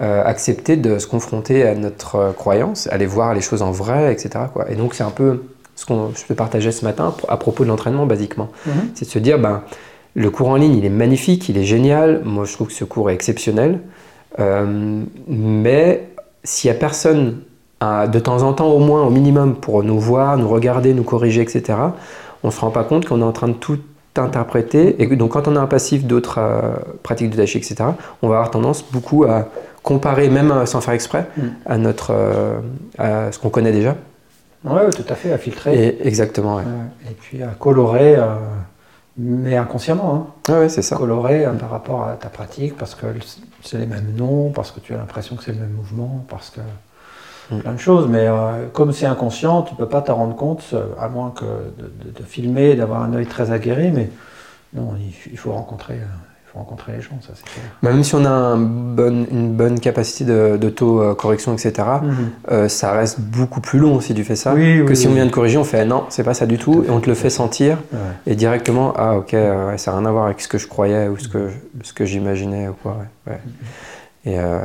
euh, accepter de se confronter à notre euh, croyance, aller voir les choses en vrai, etc. Quoi. Et donc c'est un peu ce que je te partageais ce matin à propos de l'entraînement, basiquement. Mhm. C'est de se dire, ben, le cours en ligne, il est magnifique, il est génial. Moi, je trouve que ce cours est exceptionnel. Euh, mais s'il n'y a personne, à- de temps en temps au moins, au minimum, pour nous voir, nous regarder, nous corriger, etc., on ne se rend pas compte qu'on est en train de tout interpréter. Et donc, quand on a un passif d'autres euh, pratiques de dashi, etc., on va avoir tendance beaucoup à comparer, même euh, sans faire exprès, Mm. à, notre, euh, à ce qu'on connaît déjà. Ouais, tout à fait, à filtrer. Et, exactement, ouais. Et puis à colorer, mais inconsciemment. Hein. Ouais, c'est ça. Colorer par rapport à ta pratique, parce que c'est les mêmes noms, parce que tu as l'impression que c'est le même mouvement, parce que. Plein de choses. Mais euh, comme c'est inconscient, tu peux pas t'en rendre compte, euh, à moins que de, de- de filmer, d'avoir un œil très aguerri. Mais non, il, il faut rencontrer, euh, il faut rencontrer les gens, ça c'est clair. Même si on a un bon- une bonne capacité de- d'auto-correction, etc., euh, ça reste beaucoup plus long si tu fais ça. Oui, que oui, si on vient de corriger, on fait non, c'est pas ça du Tout et on te le fait sentir, Ouais. et directement, ah ok, ouais, ça n'a rien à voir avec ce que je croyais ou ce que, ce que j'imaginais ou quoi. ouais, ouais. Et euh,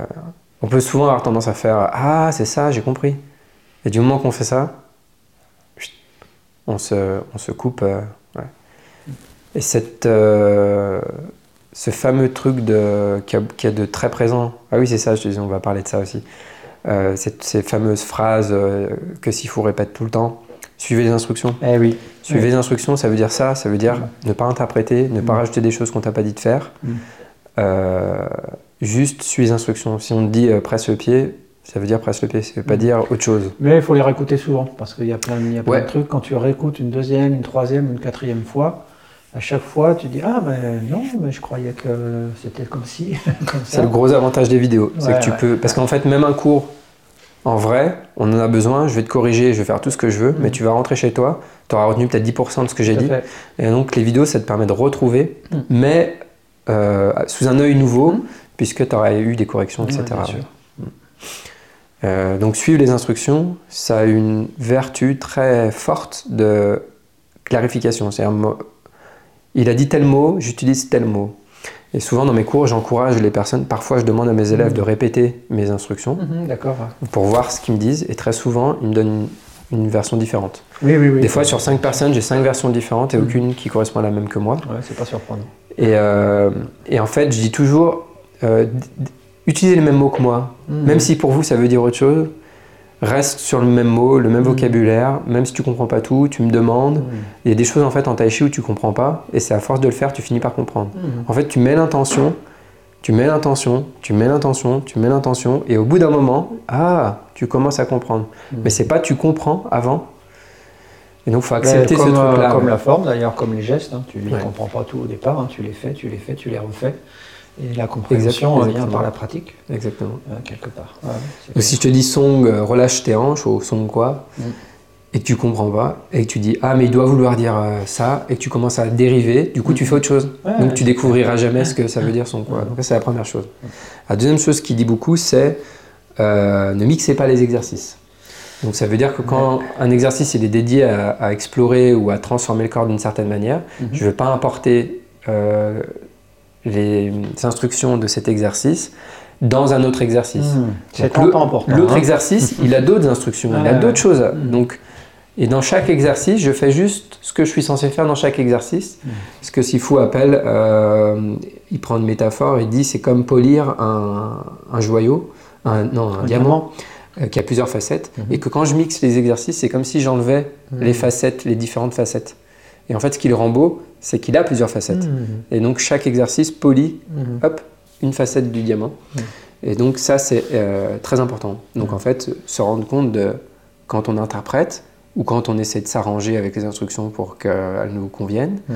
on peut souvent avoir tendance à faire ah, c'est ça, j'ai compris. Et du moment qu'on fait ça, on se, on se coupe. euh, ouais. Et cette, euh, ce fameux truc de, qui, a de très présent. Ah oui, c'est ça, je te disais, on va parler de ça aussi. Euh, cette- ces fameuses phrases que Sifu répète tout le temps. Suivez les instructions. Eh oui. Suivez les instructions, ça veut dire ça. Ça veut dire Mm. ne pas interpréter, ne pas Mm. rajouter des choses qu'on t'a pas dit de faire. Mm. Juste suis les instructions. Si on te dit euh, presse le pied, ça veut dire presse le pied. Ça veut pas Mm. dire autre chose. Mais il faut les réécouter souvent, parce qu'il y a plein, de- il y a plein Ouais. de trucs. Quand tu réécoutes une deuxième, une troisième, une quatrième fois, à chaque fois, tu dis Ah, ben non, mais je croyais que c'était comme si. (laughs) C'est le gros avantage des vidéos. Ouais, que tu ouais. peux. Parce qu'en fait, même un cours, en vrai, on en a besoin. Je vais te corriger, je vais faire tout ce que je veux. Mais Mm. tu vas rentrer chez toi, tu auras retenu peut-être 10% de ce que j'ai dit. fait. Et donc, les vidéos, ça te permet de retrouver, Mm. mais euh, sous un œil nouveau. Puisque tu auras eu des corrections, etc. bien sûr. Euh, donc suivre les instructions, ça a une vertu très forte de clarification. C'est un mot- il a dit tel mot, j'utilise tel mot. Et souvent dans mes cours, j'encourage les personnes, parfois je demande à mes élèves de répéter mes instructions Mhm, D'accord. pour voir ce qu'ils me disent. Et très souvent, ils me donnent une, une version différente. Oui, oui, oui. Des fois, sur cinq personnes, j'ai cinq versions différentes et Mhm. aucune qui correspond à la même que moi. Ouais, c'est pas surprenant. Et, euh, et en fait, je dis toujours, euh, utilisez les mêmes mots que moi. Mhm. Même si pour vous ça veut dire autre chose, reste sur le même mot, le même Mhm. vocabulaire, même si tu comprends pas tout, tu me demandes. Mhm. Il y a des choses en fait en tai chi où tu comprends pas, et c'est à force de le faire, tu finis par comprendre. En fait, tu mets l'intention, Tu mets l'intention, tu mets l'intention, tu mets l'intention, et au bout d'un moment, ah, tu commences à comprendre. Mais c'est pas tu comprends avant. Et donc, il faut accepter comme, ce euh, truc-là. Comme la forme d'ailleurs, comme les gestes, hein, tu ne Ouais. comprends pas tout au départ, hein, tu les fais, tu les fais, tu les refais. Et la compréhension Exactement, vient par la pratique, Exactement. euh, quelque part. Ouais, Donc, si je te dis song, euh, relâche tes hanches, ou song quoi, Mm. et que tu comprends pas, et que tu dis ah, mais il doit vouloir dire euh, ça, et que tu commences à dériver, du coup, tu fais autre chose. Ouais, Donc, tu découvriras jamais ce que ça veut dire son quoi. Donc, ça, c'est la première chose. La deuxième chose qu'il dit beaucoup, c'est euh, ne mixez pas les exercices. Donc, ça veut dire que quand un exercice il est dédié à, à explorer ou à transformer le corps d'une certaine manière, Mhm. je ne vais pas importer euh, les instructions de cet exercice dans un autre exercice. Mmh. C'est important. L'autre hein. exercice, il a d'autres instructions, il a d'autres ouais. choses. Mm. Donc, et dans chaque exercice, je fais juste ce que je suis censé faire dans chaque exercice. Mm. Ce que Sifu appelle, euh, il prend une métaphore, il dit c'est comme polir un, un joyau, un, non, un, Un diamant, euh, qui a plusieurs facettes, Mhm. et que quand je mixe les exercices, c'est comme si j'enlevais les facettes, les différentes facettes. Et en fait, ce qui le rend beau, c'est qu'il a plusieurs facettes. Mmh. Et donc, chaque exercice polie Mmh. hop, une facette du diamant. Mm. Et donc ça, c'est euh, très important. Donc en fait, se rendre compte de quand on interprète ou quand on essaie de s'arranger avec les instructions pour qu'elles nous conviennent, Mmh.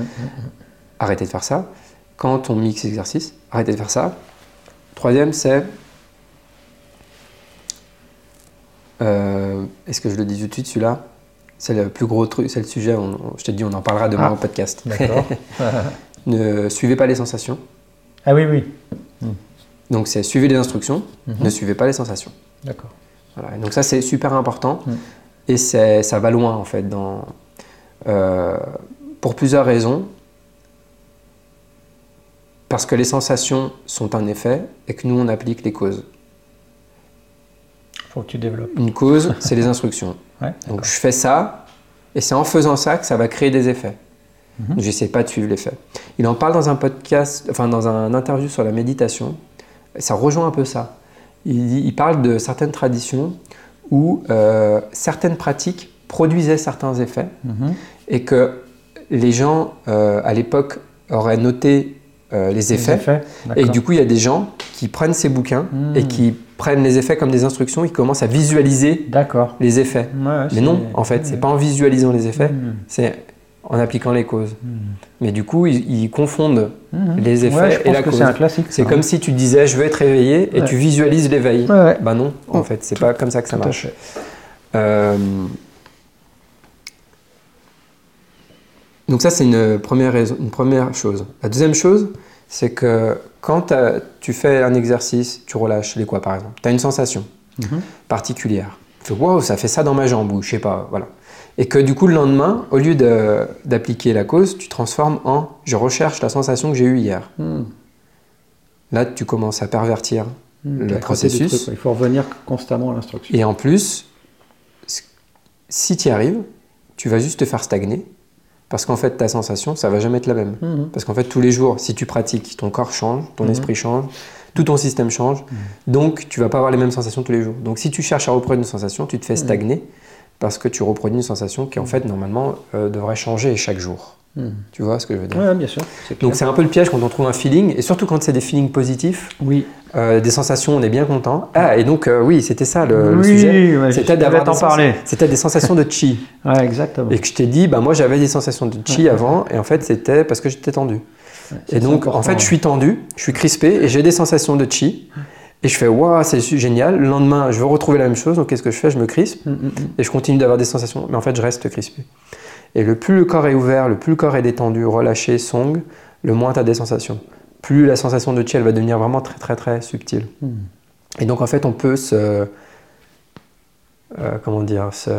arrêtez de faire ça. Quand on mixe l'exercice, arrêtez de faire ça. Troisième, c'est... euh, Est-ce que je le dis tout de suite celui-là? C'est le plus gros truc, c'est le sujet, on- on- je t'ai dit on en parlera demain Ah. au podcast. D'accord. (laughs) ne suivez pas les sensations. ah oui, oui. Donc c'est suivez les instructions, Mhm. ne suivez pas les sensations. D'accord. Voilà, donc ça c'est super important Mm. et ça va loin en fait dans, euh, pour plusieurs raisons. Parce que les sensations sont un effet et que nous on applique les causes. Faut que tu développes. Une cause c'est les instructions. (laughs) Ouais, Donc je fais ça et c'est en faisant ça que ça va créer des effets. Mhm. J'essaie pas de suivre l'effet. Il en parle dans un podcast, enfin dans un interview sur la méditation. Ça rejoint un peu ça. Il, parle de certaines traditions où euh, certaines pratiques produisaient certains effets Mhm. et que les gens euh, à l'époque auraient noté euh, les Les effets. Et du coup, il y a des gens qui prennent ces bouquins Mm. et qui prennent les effets comme des instructions, ils commencent à visualiser les effets. Ouais, Mais non, en fait, c'est pas en visualisant les effets, Mhm. c'est en appliquant les causes. Mhm. Mais du coup, ils, ils confondent Mhm. les effets Ouais, je et la que cause. c'est un classique. C'est ça, comme si tu disais je veux être réveillé et Ouais. tu visualises l'éveil. Ouais. Bah non, en Oh, fait, c'est pas comme ça que ça marche. Euh, Donc ça, c'est une première, raison, une première chose. La deuxième chose, c'est que quand t'as- tu fais un exercice, tu relâches les quoi par exemple, tu as une sensation Mhm. particulière. Tu fais wow, ça fait ça dans ma jambe ou je sais pas, voilà. Et que du coup, le lendemain, au lieu de- d'appliquer la cause, tu transformes en je recherche la sensation que j'ai eue hier. Mhm. Là, tu commences à pervertir Mhm. le processus. Il faut revenir constamment à l'instruction. Et en plus, si tu y arrives, tu vas juste te faire stagner. Parce qu'en fait, ta sensation, ça va jamais être la même. Mhm. Parce qu'en fait, tous les jours, si tu pratiques, ton corps change, ton Mhm. esprit change, tout ton système change. Donc, tu vas pas avoir les mêmes sensations tous les jours. Donc, si tu cherches à reproduire une sensation, tu te fais stagner parce que tu reproduis une sensation qui, en fait, normalement, euh, devrait changer chaque jour. Tu vois ce que je veux dire Ouais, bien sûr. Donc, c'est un peu le piège quand on trouve un feeling, et surtout quand c'est des feelings positifs, Oui. euh, des sensations, on est bien content. Ah, et donc, euh, oui, c'était ça le, le oui, sujet. ouais, C'était d'avoir des parler. C'était des sensations de chi. (laughs) Ouais, exactement. Et que je t'ai dit, bah moi j'avais des sensations de chi avant, et en fait c'était parce que j'étais tendu. Et donc en fait je suis tendu, je suis crispé, et j'ai des sensations de chi. Et je fais, waouh, c'est génial. Le lendemain, je veux retrouver la même chose, donc qu'est-ce que je fais? Je me crispe, Mhm, mhm. et je continue d'avoir des sensations, mais en fait je reste crispé. Et le plus le corps est ouvert, le plus le corps est détendu, relâché, song, le moins tu as des sensations. Plus la sensation de chi, elle va devenir vraiment très très très subtile. Mhm. Et donc en fait, on peut se, euh, comment dire, se-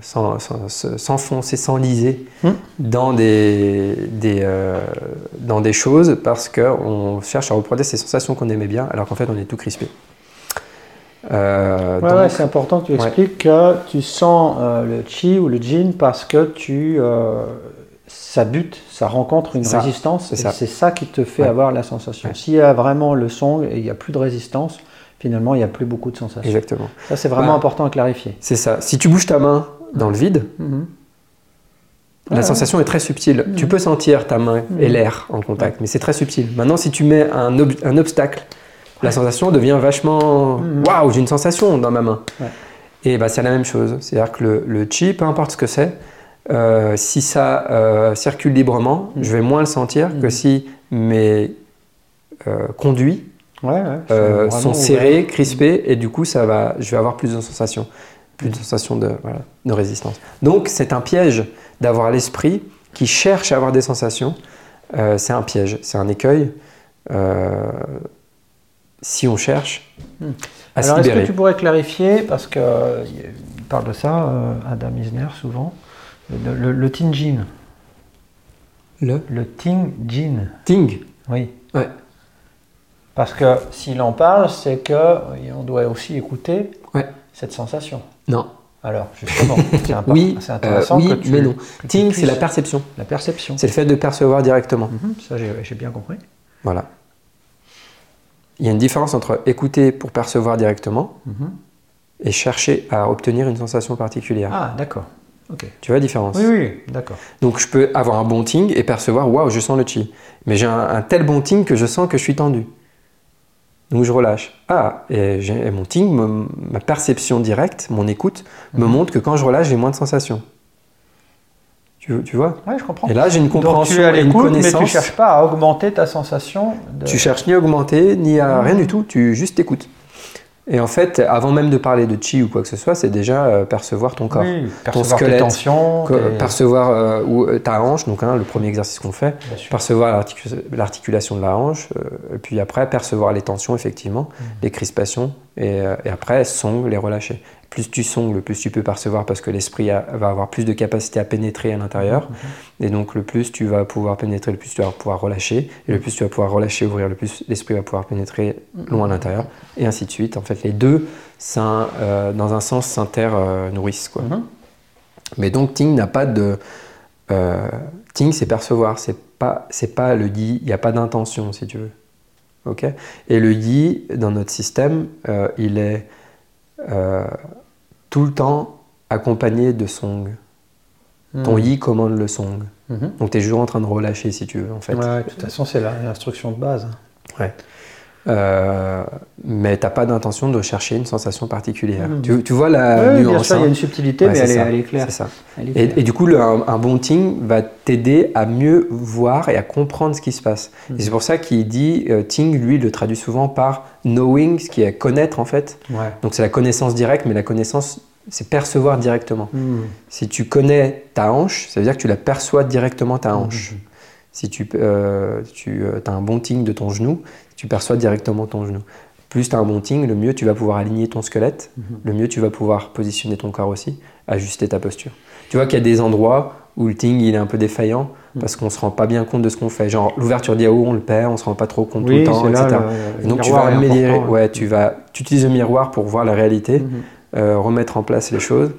s'en- s'en- se- s'enfoncer, s'enliser Hmm. dans des, des, euh, dans des choses parce qu'on cherche à reproduire ces sensations qu'on aimait bien, alors qu'en fait, on est tout crispé. Euh, Ouais, c'est important que tu Ouais. expliques que tu sens euh, le chi ou le jin parce que tu, euh, ça bute, ça rencontre une ça, résistance c'est ça. qui te fait avoir la sensation. S'il y a vraiment le song et il n'y a plus de résistance, finalement il n'y a plus beaucoup de sensations. Exactement. Ça c'est vraiment Ouais. important à clarifier. C'est ça. Si tu bouges ta main dans le vide, Mhm. la Ouais, sensation est très subtile. Tu peux sentir ta main et Mhm. l'air en contact, mais c'est très subtil. Maintenant, si tu mets un, ob- un obstacle la sensation devient vachement waouh, j'ai une sensation dans ma main. Et bah, c'est la même chose. C'est-à-dire que le, le chi, peu importe ce que c'est, euh, si ça euh, circule librement, je vais moins le sentir que si mes euh, conduits Ouais, ouais. C'est sont serrés, crispés, et du coup, ça va, je vais avoir plus de sensations, plus de sensations de, voilà, de résistance. Donc, c'est un piège d'avoir l'esprit qui cherche à avoir des sensations. C'est un piège, c'est un écueil. Euh, si on cherche à se Alors, est-ce que tu pourrais clarifier, parce qu'il parle de ça, euh, Adam Isner, souvent, le, le, le. Le Le Tinjin, ting. oui. Ouais. Parce que s'il en parle, c'est que euh, on doit aussi écouter Ouais. cette sensation. Non. Alors, justement, c'est (laughs) Oui, c'est euh, intéressant oui, que tu, mais non. Ting, c'est la perception. la perception. C'est le fait de percevoir directement. Mhm, ça, j'ai bien compris. Voilà. Il y a une différence entre écouter pour percevoir directement Mhm. et chercher à obtenir une sensation particulière. Ah, d'accord. Tu vois la différence? Oui, oui, d'accord. Donc je peux avoir un bon ting et percevoir, waouh, je sens le chi. Mais j'ai un, un tel bon ting que je sens que je suis tendu. Donc je relâche. Ah, et, mon ting, me- ma perception directe, mon écoute, me Mhm. montre que quand je relâche, j'ai moins de sensations. Tu, tu vois? Oui, je comprends. Et là, j'ai une Donc compréhension tu es à et une l'écoute, mais connaissance. tu cherches pas à augmenter ta sensation. De... Tu cherches ni à augmenter, ni à Mhm. rien du tout, tu juste écoutes. Et en fait, avant même de parler de chi ou quoi que ce soit, c'est déjà euh, percevoir ton corps. Oui, percevoir squelette, tes tensions. Tes- Percevoir euh, où- euh, ta hanche, donc hein, le premier exercice qu'on fait, percevoir l'articu- l'articulation de la hanche, euh, et puis après percevoir les tensions, effectivement, Mhm. les crispations, et, euh, et après song, les relâcher. Plus tu songles, le plus tu peux percevoir parce que l'esprit va avoir plus de capacité à pénétrer à l'intérieur, Mhm. et donc le plus tu vas pouvoir pénétrer, le plus tu vas pouvoir relâcher, et le plus tu vas pouvoir relâcher, ouvrir, le plus l'esprit va pouvoir pénétrer loin à l'intérieur, et ainsi de suite. En fait, les deux, s'in- euh, dans un sens, s'inter-nourrissent. Mhm. Mais donc Ting n'a pas de euh, Ting, c'est percevoir, c'est pas c'est pas le yi, il n'y a pas d'intention si tu veux. Ok? Et le yi dans notre système, euh, il est euh, tout le temps accompagné de song. Ton Mhm. yi commande le song. Mhm. Donc tu es toujours en train de relâcher si tu veux en fait. Ouais, de toute façon, c'est l'instruction de base. Euh, mais t'as pas d'intention de chercher une sensation particulière. Mhm. Tu, tu vois la nuance bien sûr, il y a hein une subtilité, Ouais, mais elle est, elle est claire. C'est ça. Elle est Et, du coup, le- un, un bon ting va t'aider à mieux voir et à comprendre ce qui se passe. Et c'est pour ça qu'il dit, euh, ting, lui, il le traduit souvent par knowing, ce qui est connaître en fait. Ouais. Donc c'est la connaissance directe, mais la connaissance, c'est percevoir directement. Mhm. Si tu connais ta hanche, ça veut dire que tu la perçois directement ta hanche. Si tu, euh, tu as un bon ting de ton genou, tu perçois directement ton genou. Plus tu as un bon ting, le mieux tu vas pouvoir aligner ton squelette, Mhm. le mieux tu vas pouvoir positionner ton corps aussi, ajuster ta posture. Tu vois qu'il y a des endroits où le ting il est un peu défaillant Mhm. parce qu'on se rend pas bien compte de ce qu'on fait. Genre l'ouverture d'Yao, on le perd, on se rend pas trop compte tout le temps, là etc. le- Et le donc tu vas améliorer, ouais, tu vas, tu utilises le miroir pour voir la réalité, Mhm. euh, remettre en place les choses,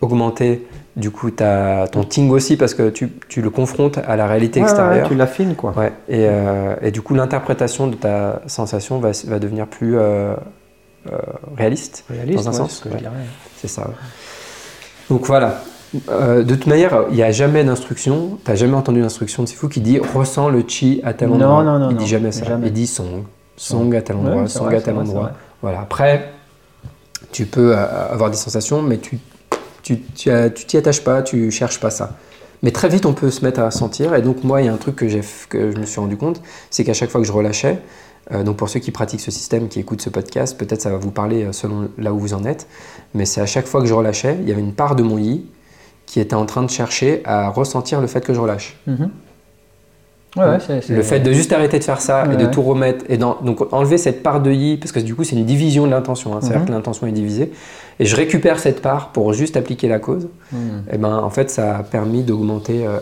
augmenter du coup ton ting aussi parce que tu, tu le confrontes à la réalité Ouais, ouais, extérieure. tu l'affines, quoi. Ouais, et, euh, et du coup, l'interprétation de ta sensation va, va devenir plus euh, euh, réaliste. Réaliste, Dans un sens, c'est ce ça. Donc voilà. De toute manière, il n'y a jamais d'instruction. Tu n'as jamais entendu d'instruction de Sifu qui dit ressens le chi à tel Non, endroit. non, non, il non, dit jamais ça. jamais. Il dit song. Song à tel endroit, song vrai, à tel endroit. vrai. Voilà. Après, tu peux avoir des sensations, mais tu tu t'y attaches pas, tu cherches pas ça. Mais très vite, on peut se mettre à sentir. Et donc, moi, il y a un truc que, je me suis rendu compte, c'est qu'à chaque fois que je relâchais, euh, donc pour ceux qui pratiquent ce système, qui écoutent ce podcast, peut-être ça va vous parler euh, selon là où vous en êtes, mais c'est à chaque fois que je relâchais, il y avait une part de mon yi qui était en train de chercher à ressentir le fait que je relâche. Mhm. Ouais, ouais, Le fait de juste arrêter de faire ça Ouais, et de tout remettre, et dans- donc enlever cette part de yi, parce que du coup c'est une division de l'intention, hein, c'est-à-dire Mhm. que l'intention est divisée, et je récupère cette part pour juste appliquer la cause, Mhm. et ben en fait ça a permis d'augmenter euh,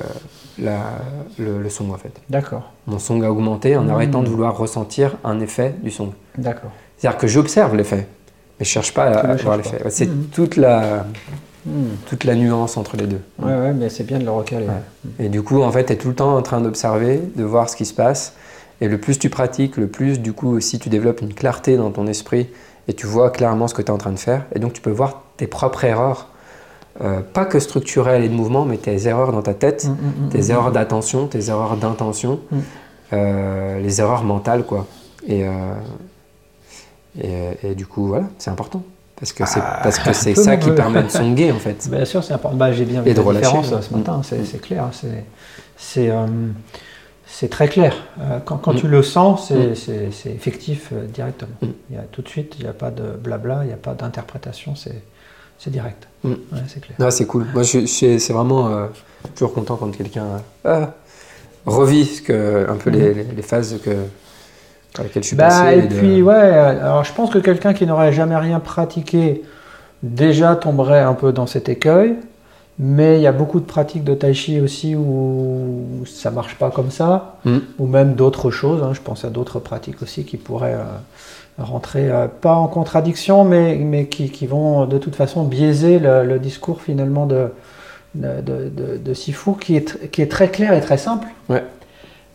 le, le son en fait. D'accord, Mon son a augmenté en Mhm. arrêtant de vouloir ressentir un effet du son. d'accord. C'est-à-dire que j'observe l'effet, mais je cherche pas à, à voir l'effet. C'est toute, la. Toute la nuance entre les deux. Ouais, ouais, mais c'est bien de le recaler. Ouais. Et du coup, en fait, tu es tout le temps en train d'observer, de voir ce qui se passe. Et le plus tu pratiques, le plus, du coup, aussi tu développes une clarté dans ton esprit et tu vois clairement ce que tu es en train de faire. Et donc, tu peux voir tes propres erreurs, euh, pas que structurelles et de mouvement, mais tes erreurs dans ta tête, mhm, tes erreurs d'attention, tes erreurs d'intention, euh, les erreurs mentales, quoi. Et, euh, Et, et du coup, voilà, c'est important. Parce que c'est Ah, parce que c'est ça qui permet de songuer en fait. Bien sûr, c'est important. Bah, J'ai bien vu de la relâcher, différence ouais. euh, ce matin, c'est c'est clair. c'est- C'est euh, c'est très clair. Euh, quand quand Mm. tu le sens, c'est Mm. c'est- c'est effectif euh, directement. Mm. Il y a, tout de suite, il n'y a pas de blabla, il n'y a pas d'interprétation, c'est c'est direct. Mm. Ouais, c'est clair. C'est cool. Moi, je, je- c'est vraiment euh, toujours content quand quelqu'un ah, revit ce que, un peu les, les- les phases que, par je suis Bah, passé. et de- puis, ouais, alors je pense que quelqu'un qui n'aurait jamais rien pratiqué déjà tomberait un peu dans cet écueil. Mais il y a beaucoup de pratiques de tai chi aussi où ça marche pas comme ça, Mm. ou même d'autres choses. hein. je pense à d'autres pratiques aussi qui pourraient euh, rentrer, euh, pas en contradiction, mais, mais qui, qui vont de toute façon biaiser le, le discours finalement de, de, de, de- de Sifu, qui est, qui est très clair et très simple. Ouais.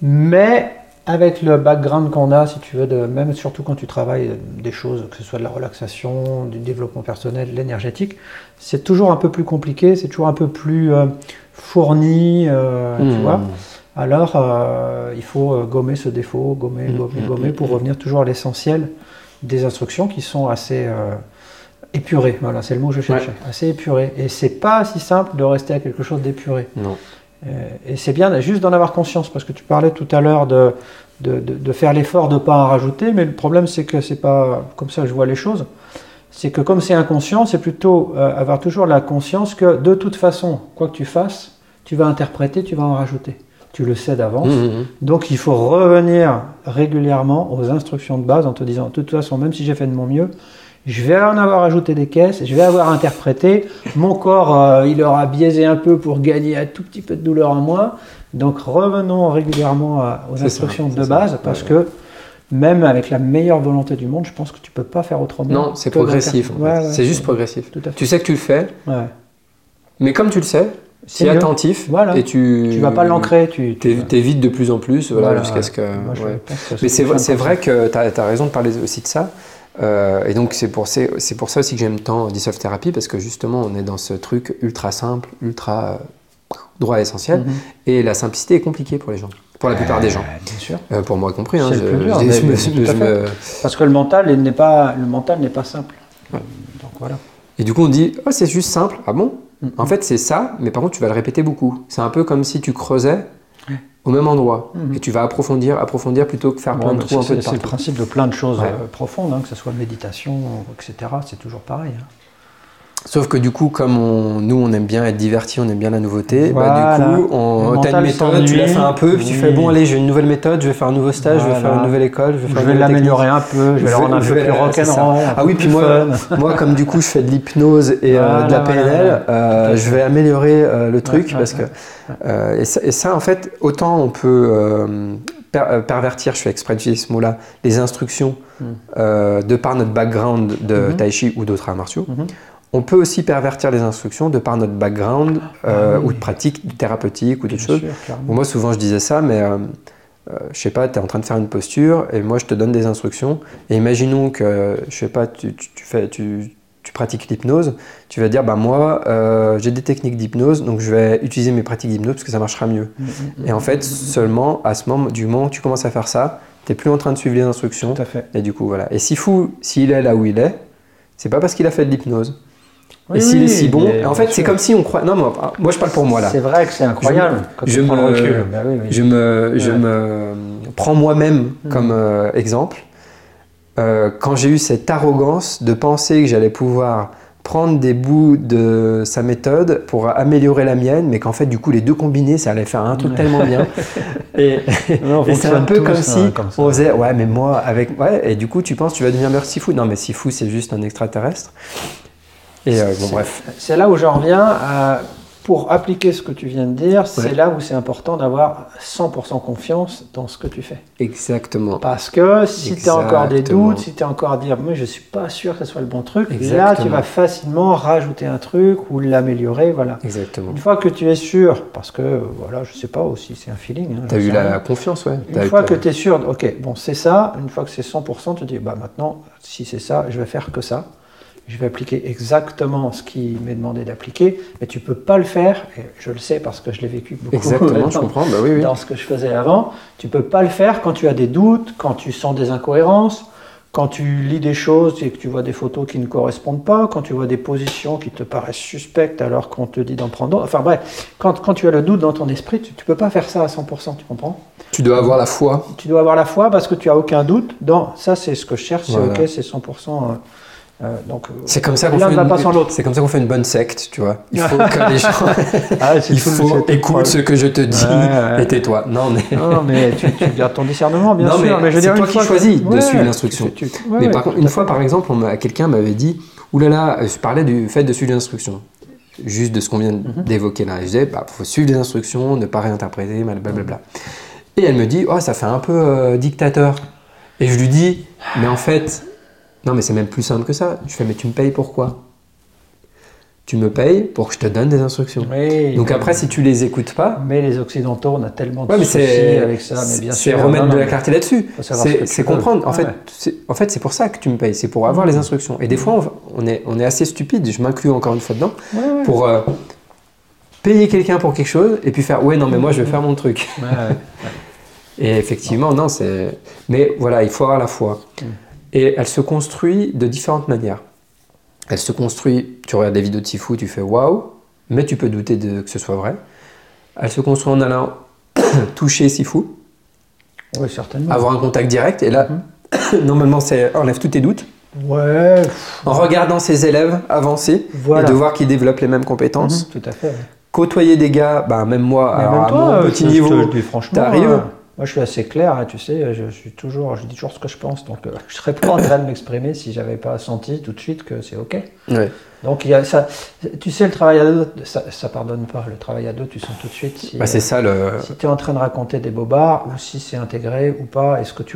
Mais avec le background qu'on a, si tu veux, de, même surtout quand tu travailles des choses, que ce soit de la relaxation, du développement personnel, de l'énergétique, c'est toujours un peu plus compliqué, c'est toujours un peu plus euh, fourni, euh, tu Mm. vois. Alors, euh, il faut euh, gommer ce défaut, gommer, Mm, gommer, mm, gommer, mm, pour revenir toujours à l'essentiel des instructions qui sont assez euh, épurées. Voilà, c'est le mot que je cherchais. Assez épurées. Et c'est pas si simple de rester à quelque chose d'épuré. Non. Euh, et c'est bien juste d'en avoir conscience, parce que tu parlais tout à l'heure de, de, de- de faire l'effort de ne pas en rajouter, mais le problème c'est que c'est pas comme ça que je vois les choses. C'est que comme c'est inconscient, c'est plutôt euh, avoir toujours la conscience que de toute façon, quoi que tu fasses, tu vas interpréter, tu vas en rajouter. Tu le sais d'avance. Mm, mm, mm. Donc il faut revenir régulièrement aux instructions de base en te disant, de toute façon, même si j'ai fait de mon mieux, je vais en avoir ajouté des caisses, je vais avoir interprété, mon corps, euh, il aura biaisé un peu pour gagner un tout petit peu de douleur en moins. Donc revenons régulièrement à- aux instructions ça, de ça. base, parce Ouais. que même avec la meilleure volonté du monde, je pense que tu peux pas faire autrement. Non, c'est progressif. en d'inter- fait. Ouais, ouais, c'est juste progressif. Tout à fait. Tu sais que tu le fais, Ouais. mais comme tu le sais, mieux. attentif Voilà. et tu. Tu vas pas l'ancrer, tu. tu- t'é- T'évites de plus en plus, voilà, Voilà, jusqu'à ce que. Moi, ouais. Mais c'est vrai que tu as, raison de parler aussi de ça. Euh, et donc, c'est pour, c'est pour ça aussi que j'aime tant Dissolve Therapy, parce que justement, on est dans ce truc ultra simple, ultra euh, droit à l'essentiel. Mhm. Et la simplicité est compliquée pour les gens, pour la plupart des gens. Euh, Bien sûr. Pour moi compris. hein, je, dur, je- mais- je mais me- Parce que le mental n'est pas, le mental n'est pas simple. Ouais. Donc voilà. Et du coup, on dit, oh, c'est juste simple. Ah bon? Mhm. En fait, c'est ça, mais par contre, tu vas le répéter beaucoup. C'est un peu comme si tu creusais au même endroit. Mhm. Et tu vas approfondir, approfondir plutôt que faire Bon, plein de trous un peu de c'est le principe de plein de choses Ouais. euh, profondes, hein, que ce soit méditation, etc. C'est toujours pareil. hein. Sauf que du coup, comme on- nous, on aime bien être divertis, on aime bien la nouveauté, Voilà. bah, du coup, on, Le t'as une mental méthode, tu la fais un peu, puis tu fais, bon, allez, j'ai une nouvelle méthode, je vais faire un nouveau stage, je vais faire une nouvelle école, je vais Je l'améliorer un peu, je vais le rendre un peu plus rock'n'roll. Ah oui, puis moi, (laughs) moi, comme du coup, je fais de l'hypnose et euh, de la PNL, euh, je vais améliorer euh, le truc parce que. et, ça, en fait, autant on peut per- pervertir, je fais exprès d'utiliser ce mot-là, les instructions Mm. euh, de par notre background de Mhm. tai chi ou d'autres arts martiaux. Mhm. On peut aussi pervertir les instructions de par notre background euh, Ah oui. ou de pratique thérapeutique ou d'autres choses. Bon, moi, souvent, je disais ça, mais euh, euh, je sais pas, tu es en train de faire une posture et moi, je te donne des instructions. Et imaginons que, je sais pas, tu, tu- tu fais, tu, tu pratiques l'hypnose. Tu vas dire, bah, moi, euh, j'ai des techniques d'hypnose, donc je vais utiliser mes pratiques d'hypnose parce que ça marchera mieux. Mm, mm, Et en fait, seulement à ce moment, du moment où tu commences à faire ça, tu n'es plus en train de suivre les instructions. Tout à fait. Et du coup, voilà. Et si fou, s'il est là où il est, c'est pas parce qu'il a fait de l'hypnose. Oui, et s'il est si bon, en fait, c'est comme si on croit. Non, moi, moi, je parle pour moi là. C'est vrai que c'est incroyable quand je le me- recul. Bah oui, oui. Je me, je me prends moi-même Mhm. comme euh, exemple. Euh, quand j'ai eu cette arrogance de penser que j'allais pouvoir prendre des bouts de sa méthode pour améliorer la mienne, mais qu'en fait, du coup, les deux combinés, ça allait faire un truc tellement bien. (laughs) (laughs) et c'est un peu comme hein, si comme on faisait, ouais, mais moi, avec. Ouais, et du coup, tu penses, tu vas devenir meilleur Sifu. Non, mais Sifu, c'est juste un extraterrestre. Et euh, bon, C'est- bref. C'est là où j'en reviens à, pour appliquer ce que tu viens de dire, c'est là où c'est important d'avoir 100% confiance dans ce que tu fais. Exactement. Parce que si tu as encore des doutes, si tu as encore à dire, moi je suis pas sûr que ce soit le bon truc, là tu vas facilement rajouter un truc ou l'améliorer, voilà. Exactement. Une fois que tu es sûr, parce que voilà, je sais pas aussi, c'est un feeling. hein, T'as j'en eu la confiance, ouais. Une fois que tu es sûr, ok, bon, c'est ça, une fois que c'est 100%, tu te dis, bah maintenant, si c'est ça, je vais faire que ça. Je vais appliquer exactement ce qui m'est demandé d'appliquer, mais tu peux pas le faire, et je le sais parce que je l'ai vécu beaucoup Exactement, (laughs) je dans- comprends. Bah oui, oui. dans ce que je faisais avant, tu peux pas le faire quand tu as des doutes, quand tu sens des incohérences, quand tu lis des choses et que tu vois des photos qui ne correspondent pas, quand tu vois des positions qui te paraissent suspectes alors qu'on te dit d'en prendre d'autres. Enfin bref, quand, quand, tu as le doute dans ton esprit, tu ne peux pas faire ça à 100%, tu comprends? Tu dois avoir la foi. Tu dois avoir la foi parce que tu as aucun doute dans ça, c'est ce que je cherche, c'est ok, c'est 100%. Euh, donc, euh, c'est comme ça qu'on fait, une... C'est comme ça qu'on fait une bonne secte, tu vois. Il faut que les gens, (laughs) ah, il faut écoute ce que je te dis et tais-toi. Non mais, non, mais tu, tu, gardes ton discernement, bien sûr. Mais, c'est toi qui choisis de suivre l'instruction. mais par contre, une fois, par exemple, quelqu'un m'avait dit, oulala, je parlais du fait de suivre l'instruction, juste de ce qu'on vient mhm. d'évoquer là. je disais, bah, faut suivre les instructions, ne pas réinterpréter, blablabla. Et elle me dit, oh, ça fait un peu euh, dictateur. Et je lui dis, mais en fait non, mais c'est même plus simple que ça. Je fais, mais tu me payes pourquoi Tu me payes pour que je te donne des instructions. Donc après, si tu les écoutes pas. Mais les Occidentaux, on a tellement de soucis avec ça. C'est remettre de la clarté là-dessus. C'est comprendre. En, fait, en fait, c'est pour ça que tu me payes. C'est pour avoir les instructions. Et des fois, on, est, on est assez stupide, je m'inclus encore une fois dedans, pour euh, payer quelqu'un pour quelque chose et puis faire Ouais, non, mais moi, je vais faire mon truc. (laughs) et effectivement, non, c'est. Mais voilà, il faut avoir la foi. Mm. Et elle se construit de différentes manières. Elle se construit, tu regardes des vidéos de Sifu, tu fais waouh, mais tu peux douter de, que ce soit vrai. Elle se construit en allant (coughs) toucher Sifu. Oui, certainement. Avoir un contact direct. Et là, mhm. (coughs) normalement, c'est enlève tous tes doutes. Ouais. En regardant ses élèves avancer et de voir qu'ils développent les mêmes compétences. Mhm, tout à fait. Côtoyer des gars, ben, même moi, à mon petit niveau, t'arrives. Euh, moi, je suis assez clair, hein, tu sais, je, suis toujours, je dis toujours ce que je pense, donc euh, (laughs) je serais pas en train de m'exprimer si j'avais pas senti tout de suite que c'est ok. Donc il y a ça, tu sais, le travail à deux, ça, ça, pardonne pas. Le travail à deux, tu sens tout de suite si, bah, c'est ça, le... si tu es en train de raconter des bobards ou si c'est intégré ou pas. Est-ce que tu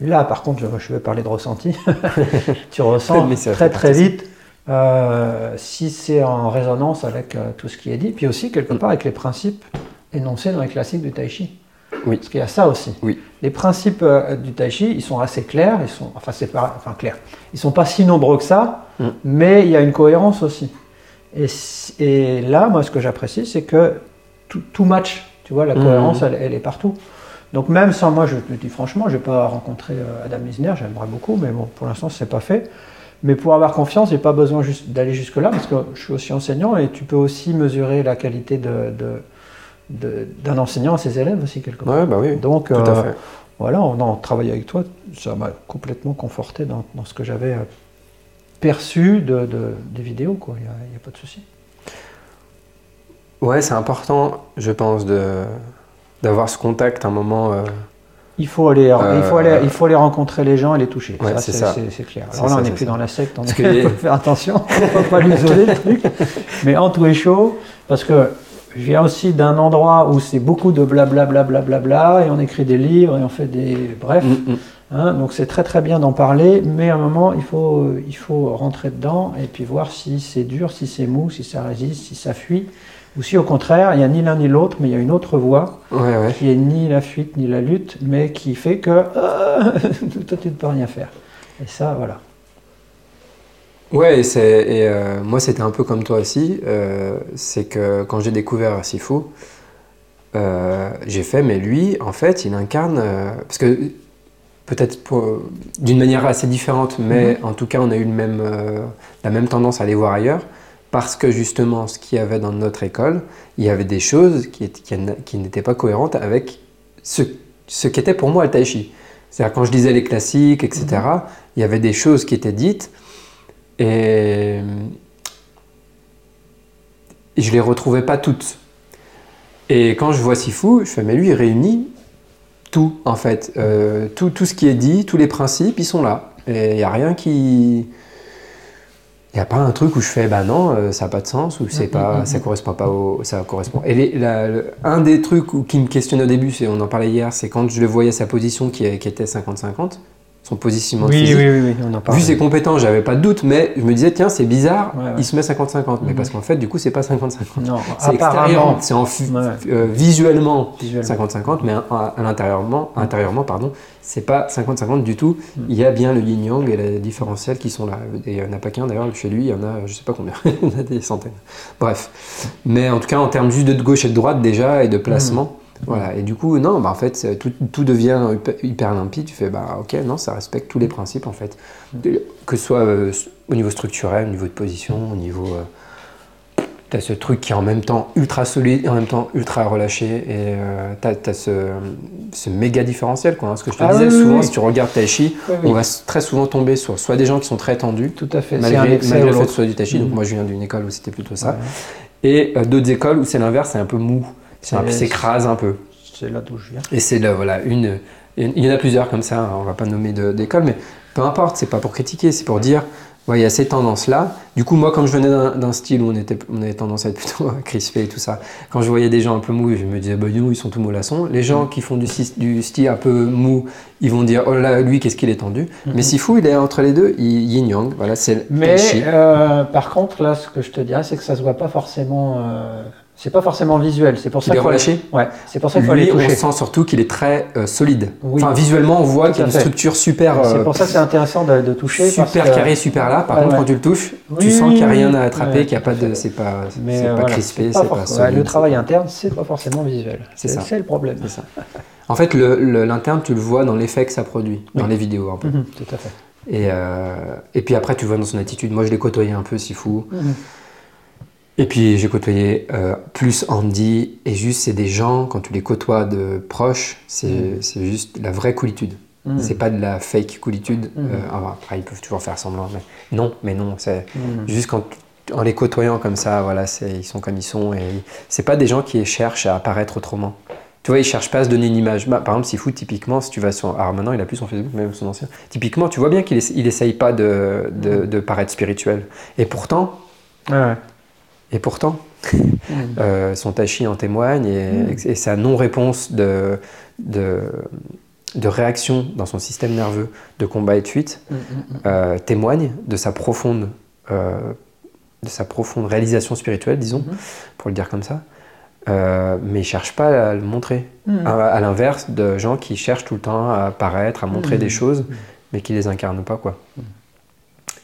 là, par contre, je, vais parler de ressenti. (laughs) tu ressens très très vite. Euh, si c'est en résonance avec euh, tout ce qui est dit, puis aussi quelque mm. part avec les principes énoncés dans les classiques du tai chi. Oui. Parce qu'il y a ça aussi. Oui. Les principes euh, du tai chi, ils sont assez clairs, ils sont, enfin, c'est pas, enfin, clairs. Ils sont pas si nombreux que ça, mm. mais il y a une cohérence aussi. Et, et là, moi, ce que j'apprécie, c'est que tout, match, tu vois, la mm. cohérence, elle, est partout. Donc même sans moi, je te dis franchement, je n'ai pas rencontré euh, Adam Misner, j'aimerais beaucoup, mais bon, pour l'instant, ce n'est pas fait. Mais pour avoir confiance, j'ai pas besoin d'aller jusque-là, parce que je suis aussi enseignant et tu peux aussi mesurer la qualité de d'un enseignant à ses élèves aussi, quelque part. bah oui, Donc, tout à euh, fait. voilà, on a travaillé avec toi, ça m'a complètement conforté dans, dans ce que j'avais euh, perçu de, de, des vidéos, quoi. Il n'y a, pas de souci. Ouais, c'est important, je pense, d'avoir ce contact à un moment. Euh, il faut, aller, il, faut aller, il faut aller rencontrer les gens et les toucher. Ouais, c'est clair. Alors là, on n'est plus dans la secte, on faut (laughs) faire attention, (laughs) on ne va pas l'isoler le truc. Mais en tout est chaud, parce que je viens aussi d'un endroit où c'est beaucoup de blablabla, bla, bla, bla, et on écrit des livres et on fait des. Bref. Mm, mm. Hein, donc c'est très très bien d'en parler, mais à un moment il faut, il faut rentrer dedans et puis voir si c'est dur, si c'est mou, si ça résiste, si ça fuit, ou si au contraire il n'y a ni l'un ni l'autre, mais il y a une autre voie qui est ni la fuite ni la lutte, mais qui fait que euh, (laughs) toi tu ne peux rien faire. Et ça, voilà. Ouais, et, et euh, moi c'était un peu comme toi aussi. Euh, c'est que quand j'ai découvert Sifu, euh, j'ai fait, mais lui, en fait, il incarne. parce que peut-être d'une manière assez différente, mais mhm. en tout cas, on a eu le même, la même tendance à aller voir ailleurs. Parce que justement, ce qu'il y avait dans notre école, il y avait des choses qui, qui, n'étaient pas cohérentes avec ce, ce qu'était pour moi le tai chi. C'est-à-dire, quand je disais les classiques, etc., mhm. il y avait des choses qui étaient dites et, je ne les retrouvais pas toutes. Et quand je vois Sifu, je fais, mais lui, il réunit tout, en fait. Euh, tout, tout, ce qui est dit, tous les principes, ils sont là. Et il n'y a rien qui. Il n'y a pas un truc où je fais, bah non, euh, ça n'a pas de sens, ou c'est mm, pas, mm, ça mm. correspond pas au. Ça correspond. Et un des trucs qui me questionne au début, c'est, on en parlait hier, c'est quand je le voyais sa position qui, qui était 50-50 son positionnement oui, physique. Oui, oui, oui, on Vu ses compétences, j'avais pas de doute, mais je me disais, tiens, c'est bizarre, il se met 50-50. Mais mhm. parce qu'en fait, du coup, c'est pas 50-50. (laughs) C'est extérieur, c'est en euh, visuellement 50-50, mais à, l'intérieurement, mhm. intérieurement, pardon, c'est pas 50-50 du tout. Mhm. Il y a bien le yin-yang et les différentiels qui sont là. Et il n'y en a pas qu'un d'ailleurs, chez lui, il y en a, je sais pas combien, (laughs) il y en a des centaines. Bref. Mais en tout cas, en termes juste de gauche et de droite déjà, et de placement, Voilà. Et du coup, non, bah, en fait, tout, tout devient hyper, limpide. Tu fais, bah, ok, non, ça respecte tous les principes, en fait. Que ce soit euh, au niveau structurel, au niveau de position, au niveau. euh, T'as ce truc qui est en même temps ultra solide en même temps ultra relâché. Et euh, t'as as ce, ce méga différentiel, quoi. hein. Ce que je te Ah disais, oui, souvent, oui. si tu regardes Tai Chi, Oui, on va très souvent tomber sur soit des gens qui sont très tendus, Tout à fait. Malgré, malgré le fait que ce soit du Tai Chi. Donc Mhm. moi, je viens d'une école où c'était plutôt ça. Ouais. Et euh, d'autres écoles où c'est l'inverse, c'est un peu mou. S'écrase un peu. C'est là d'où je viens. Et c'est là, voilà, une, une- il y en a plusieurs comme ça, hein, on va pas nommer d'école, mais peu importe, c'est pas pour critiquer, c'est pour dire, ouais, il y a ces tendances-là. Du coup, moi, comme je venais d'un style où on, était, on avait tendance à être plutôt (laughs) crispé et tout ça, quand je voyais des gens un peu mous, je me disais, bah, donc, ils sont tout mollassons. Les gens qui font du, style un peu mou, ils vont dire, oh là, lui, qu'est-ce qu'il est tendu. Mais Sifu, il est entre les deux, il yin-yang, voilà, c'est le Mais euh, par contre, là, ce que je te dirais, c'est que ça se voit pas forcément. euh, c'est pas forcément visuel. C'est pour ça Il est qu'il faut relâché Ouais. C'est pour ça qu'il faut aller Lui, on toucher. sent surtout qu'il est très euh, solide. Oui. Enfin, visuellement, on voit qu'il y a une structure super, C'est euh, pour ça que c'est intéressant de, de toucher. parce super que- carré, super là. Par contre, ouais. quand tu le touches, tu sens qu'il n'y a rien à attraper, ouais, qu'il n'y a pas de, c'est pas, Mais pas voilà, crispé, c'est pas solide. Le travail interne, c'est pas forcément visuel. C'est ça. c'est le problème. c'est ça. En fait, l'interne, tu le vois dans l'effet que ça produit, dans les vidéos un peu. Mhm, Tout à fait. Et, euh, et puis après, tu le vois dans son attitude. Moi, je l'ai côtoyé un peu, si fou. Mhm. Et puis j'ai côtoyé euh, plus Andy, et juste c'est des gens, quand tu les côtoies de proche, c'est c'est juste la vraie coolitude. Mhm. C'est pas de la fake coolitude. Mhm. Euh, alors après, ils peuvent toujours faire semblant, mais non, mais non, c'est Mhm. juste quand en les côtoyant comme ça, voilà, c'est ils sont comme ils sont, et c'est pas des gens qui cherchent à apparaître autrement. Tu vois, ils cherchent pas à se donner une image. Bah, par exemple, Sifu, typiquement, si tu vas sur. Alors maintenant, il a plus son Facebook, même son ancien. Typiquement, tu vois bien qu'il essa- il essaye pas de, de, de paraître spirituel. Et pourtant, Ouais, ouais. Et pourtant, (laughs) euh, son tachi en témoigne et, Mm. et sa non-réponse de, de, de réaction dans son système nerveux de combat et de fuite Mhm, mhm. euh, témoigne de sa profonde euh, de sa profonde réalisation spirituelle, disons, pour le dire comme ça. Euh, mais il cherche pas à le montrer. À, à l'inverse de gens qui cherchent tout le temps à apparaître, à montrer des choses, mais qui les incarnent pas, quoi.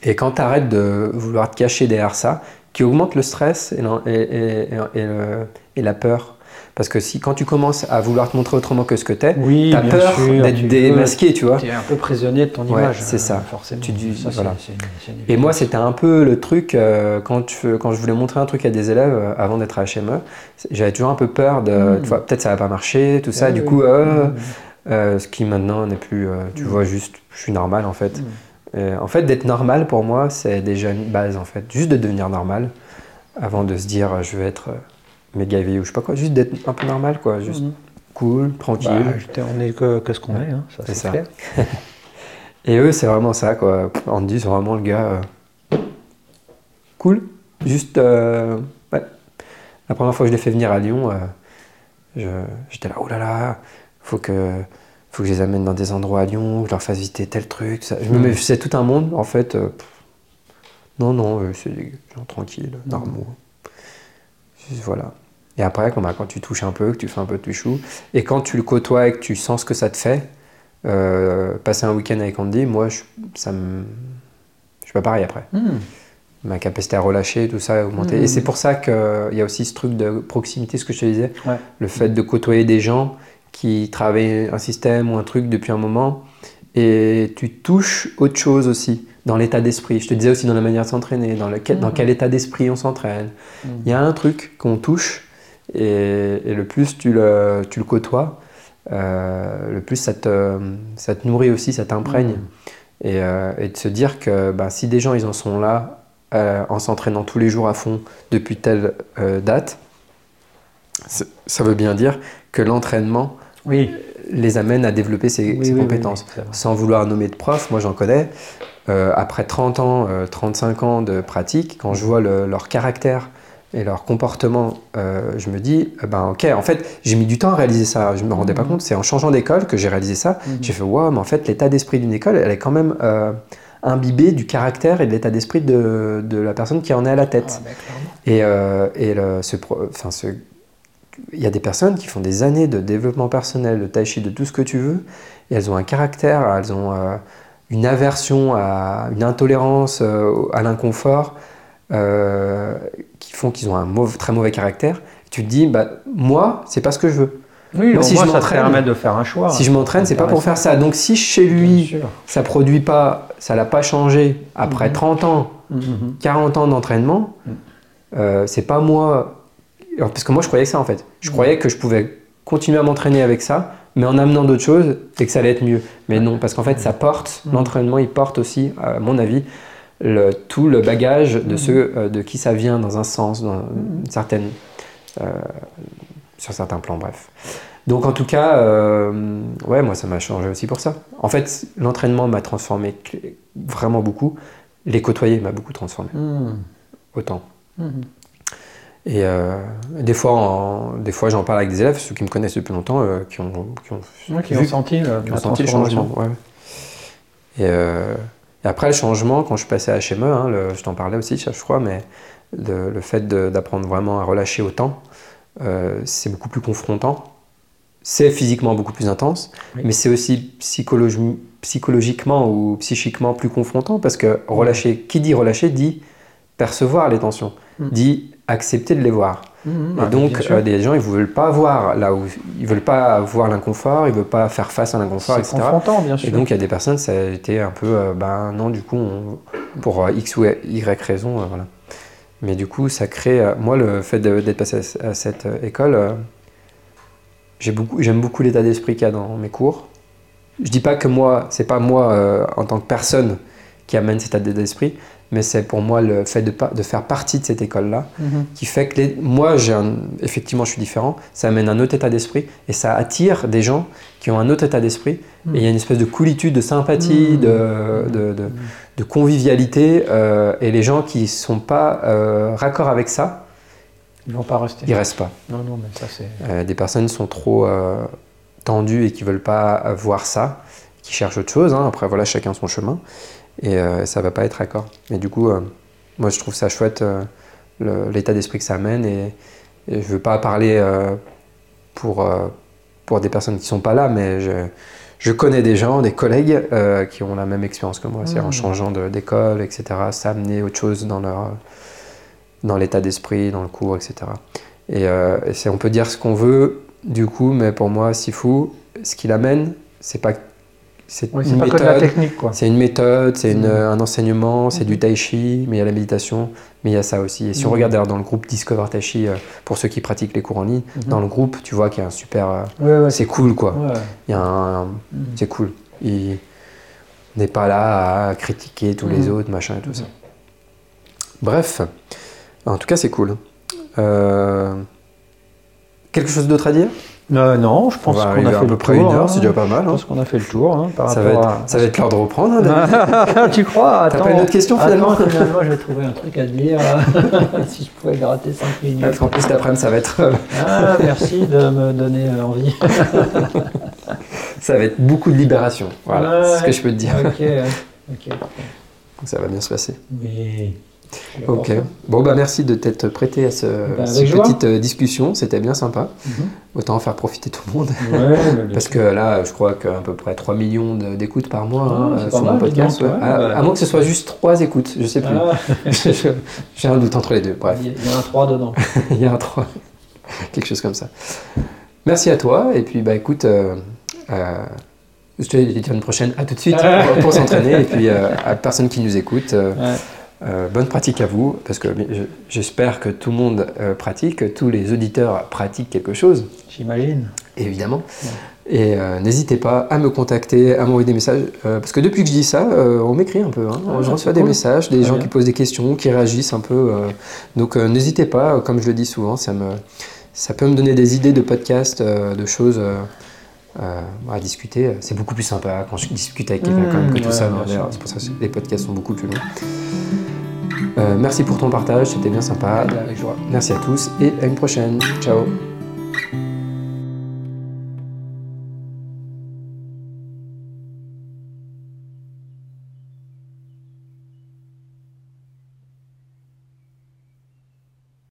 Et quand tu arrêtes de vouloir te cacher derrière ça, qui augmente le stress et, l'en- et- et- et- et le- et la peur. Parce que si quand tu commences à vouloir te montrer autrement que ce que t'es, Oui, t'as bien peur d'être démasqué, tu vois. Tu es un peu prisonnier de ton Ouais, image. c'est ça. Forcément. Tu dis- Ça, une Et moi, c'était un peu le truc, euh, quand, je, quand je voulais montrer un truc à des élèves euh, avant d'être à HME, j'avais toujours un peu peur de, Mm. tu vois, peut-être ça va pas marcher, tout ça. Ah du oui. coup, euh, euh, ce qui maintenant n'est plus, euh, tu Mm. vois, juste, je suis normal en fait. Et en fait, d'être normal pour moi, c'est déjà une base en fait. Juste de devenir normal avant de se dire, euh, je vais être euh, méga éveillé ou je sais pas quoi. Juste d'être un peu normal, quoi. Juste Mhm. cool, tranquille. Bah, j'étais- on est que, que ce qu'on est, hein, ça C'est clair. (laughs) Et eux, c'est vraiment ça, quoi. Andy, c'est vraiment le gars euh, cool. Juste, euh, ouais. La première fois que je l'ai fait venir à Lyon, euh, je- j'étais là, oh là là, faut que, faut que je les amène dans des endroits à Lyon, que je leur fasse visiter tel truc. Ça. Je me Mm. c'est tout un monde, en fait. euh, non, non, euh, c'est des gens tranquilles, normaux. Juste, Voilà. Et après, quand, bah, quand tu touches un peu, que tu fais un peu de chou, et quand tu le côtoies et que tu sens ce que ça te fait, euh, passer un week-end avec Andy, moi, je, ça me... je suis pas pareil après. Mhm. Ma capacité à relâcher, tout ça a augmenté. Et c'est pour ça qu'il y a aussi ce truc de proximité, ce que je te disais, Ouais. le fait de côtoyer des gens qui travaillent un système ou un truc depuis un moment, et tu touches autre chose aussi, dans l'état d'esprit. Je te disais aussi dans la manière de s'entraîner, dans, lequel, dans Mhm. quel état d'esprit on s'entraîne. Mhm. Il y a un truc qu'on touche, et, et le plus tu le, tu le côtoies, euh, le plus ça te, ça te nourrit aussi, ça t'imprègne. Mhm. Et, euh, et de se dire que ben, si des gens ils en sont là, euh, en s'entraînant tous les jours à fond depuis telle date, ça veut bien dire que l'entraînement Oui. les amène à développer Oui, oui, oui, compétences. Sans vouloir nommer de prof, moi j'en connais. euh, après 30 ans, euh, 35 ans de pratique, quand je vois le- leur caractère et leur comportement, euh, je me dis, eh ben ok, en fait, j'ai mis du temps à réaliser ça. Je me rendais pas Mhm. compte. C'est en changeant d'école que j'ai réalisé ça. Mhm. J'ai fait, waouh, mais en fait, l'état d'esprit d'une école, elle est quand même euh, imbibée du caractère et de l'état d'esprit de, de la personne qui en est à la tête. Ah, bah. Et, euh, et le- ce, pro- enfin, ce- il y a des personnes qui font des années de développement personnel, de tai chi, de tout ce que tu veux, et elles ont un caractère, elles ont euh, une aversion à une intolérance euh, à l'inconfort, euh, qui font qu'ils ont un mauve- très mauvais caractère. Et tu te dis, bah, moi, c'est pas ce que je veux. Oui, Moi, si moins, je ça te permet de faire un choix. Si je m'entraîne, c'est pas pour faire ça. Donc si chez lui, ça produit pas, ça l'a pas changé après Mhm. 30 ans, Mhm. 40 ans d'entraînement, Mhm. c'est pas moi. Alors, Parce que moi, je croyais ça en fait. Je Mhm. croyais que je pouvais continuer à m'entraîner avec ça, mais en amenant d'autres choses et que ça allait être mieux. Mais non, parce qu'en fait, ça porte, Mhm. l'entraînement, il porte aussi, à mon avis, le, tout le bagage de Mhm. ceux euh, de qui ça vient dans un sens, dans une certaine, euh, sur certains plans, bref. Donc en tout cas, euh, ouais, moi ça m'a changé aussi pour ça. En fait, l'entraînement m'a transformé vraiment beaucoup. Les côtoyer m'a beaucoup transformé, autant. Mhm. Et euh, des fois, en- des fois, j'en parle avec des élèves, ceux qui me connaissent depuis longtemps, euh, qui ont, qui ont, Ouais, qui vu- ont senti, le, qui la ont senti le transformation. changement. ouais. Et, euh, et après le changement, quand je suis passé à HME, hein, le- je t'en parlais aussi, je crois, mais le, le fait d'apprendre vraiment à relâcher autant, euh, c'est beaucoup plus confrontant. C'est physiquement beaucoup plus intense, Oui. mais c'est aussi psychologi- psychologiquement ou psychiquement plus confrontant parce que relâcher, qui dit relâcher dit percevoir les tensions, Mm. dit accepter de les voir. Mhm. Et Ah, donc, euh, des gens, ils ne veulent pas voir là où ils veulent pas voir l'inconfort, ils veulent pas faire face à l'inconfort, etc. confrontant, bien sûr. Et donc, il y a des personnes, ça a été un peu, euh, ben non, du coup, on- pour euh, X ou Y raison, euh, voilà. Mais du coup, ça crée, moi, le fait d'être passé à, cette école, euh, j'ai beaucoup, j'aime beaucoup l'état d'esprit qu'il y a dans mes cours. Je dis pas que moi, c'est pas moi en tant que personne qui amène cet état d'esprit, mais c'est pour moi le fait de, de faire partie de cette école-là Mhm. qui fait que les- moi, un- effectivement, je suis différent, ça amène un autre état d'esprit et ça attire des gens qui ont un autre état d'esprit. Mm. Et il y a une espèce de coolitude, de sympathie, Mm. de, de, de- de convivialité. euh, et les gens qui ne sont pas euh, raccord avec ça, Ils vont pas rester. ils restent pas. Non, non, mais ça c'est. Euh, des personnes sont trop euh, tendues et qui veulent pas voir ça, qui cherchent autre chose. hein. Après, voilà, chacun son chemin. Et euh, ça va pas être raccord. Mais du coup, euh, moi, je trouve ça chouette, euh, l'état d'esprit que ça amène. Et, et je veux pas parler pour, pour des personnes qui sont pas là, mais je, je connais des gens, des collègues euh, qui ont la même expérience que moi. C'est-à-dire en Mhm. changeant d'école, etc., ça a amené autre chose dans leur dans l'état d'esprit, dans le cours, etc. Et, euh, et c'est- on peut dire ce qu'on veut, du coup, mais pour moi, Sifu, ce qu'il amène, c'est pas c'est Oui, une la méthode, technique, quoi. c'est une méthode, c'est une- Mhm. un enseignement, c'est Mhm. du tai chi, mais il y a la méditation, mais il y a ça aussi. Et si on Mhm. regarde d'ailleurs dans le groupe Discover Tai Chi, euh, pour ceux qui pratiquent les cours en ligne, Mhm. dans le groupe, tu vois qu'il y a un super. euh, Ouais, ouais, c'est cool, quoi. Ouais. Il y a un, Mhm. c'est cool. Il n'est pas là à critiquer tous les Mhm. autres, machin et tout ça. Bref, en tout cas, c'est cool. Euh, quelque chose d'autre à dire? Euh, non, je pense qu'on a fait à peu le près tour. une heure, hein. c'est déjà pas mal. Je hein. pense qu'on a fait le tour hein, par Ça, va être, à. ça va être l'heure de reprendre. hein, (laughs) tu crois? T'as Attends. pas une autre question finalement Attends, finalement, je vais trouver un truc à te dire. (laughs) si je pouvais gratter 5 minutes. Parce qu'en plus, cet après-midi, ça va être, euh, Ah, merci de me donner euh, envie. (laughs) ça va être beaucoup de libération. Voilà, c'est ce que je peux te dire. Ok, ok. Ça va bien se passer. Oui. Ok. Bon, bah merci de t'être prêté à ce, Bah, cette joie. petite euh, discussion. C'était bien sympa. Mhm. Autant en faire profiter tout le monde. Ouais, (laughs) Parce que là, je crois qu'à peu près 3 millions d'écoutes par mois Ah, hein, sur mon podcast. ouais. ouais, à, bah. à moins que ce soit juste 3 écoutes, je sais plus. Ah, (laughs) J'ai un doute entre les deux. Bref, il y a- un 3 dedans. il y a un 3. (laughs) Quelque chose comme ça. Merci à toi. Et puis, bah écoute, euh, euh, je te dis à une prochaine. À tout de suite pour, pour s'entraîner. Et puis, euh, à personne qui nous écoute, euh, bonne pratique à vous. Parce que je- j'espère que tout le monde euh, pratique, que tous les auditeurs pratiquent quelque chose. J'imagine. évidemment. Et euh, n'hésitez pas à me contacter, à m'envoyer des messages, parce que depuis que je dis ça, on m'écrit un peu. hein. Ah, je reçois des messages, des Très gens bien. qui posent des questions, qui réagissent un peu. donc n'hésitez pas, comme je le dis souvent, ça, me, ça peut me donner des idées de podcasts, de choses euh, à discuter. C'est beaucoup plus sympa quand je discute avec quelqu'un Mmh, quand même que tout ouais, ça. sûr. C'est pour ça que les podcasts sont beaucoup plus longs. Euh, merci pour ton partage, c'était bien sympa. Merci à tous et à une prochaine. Ciao.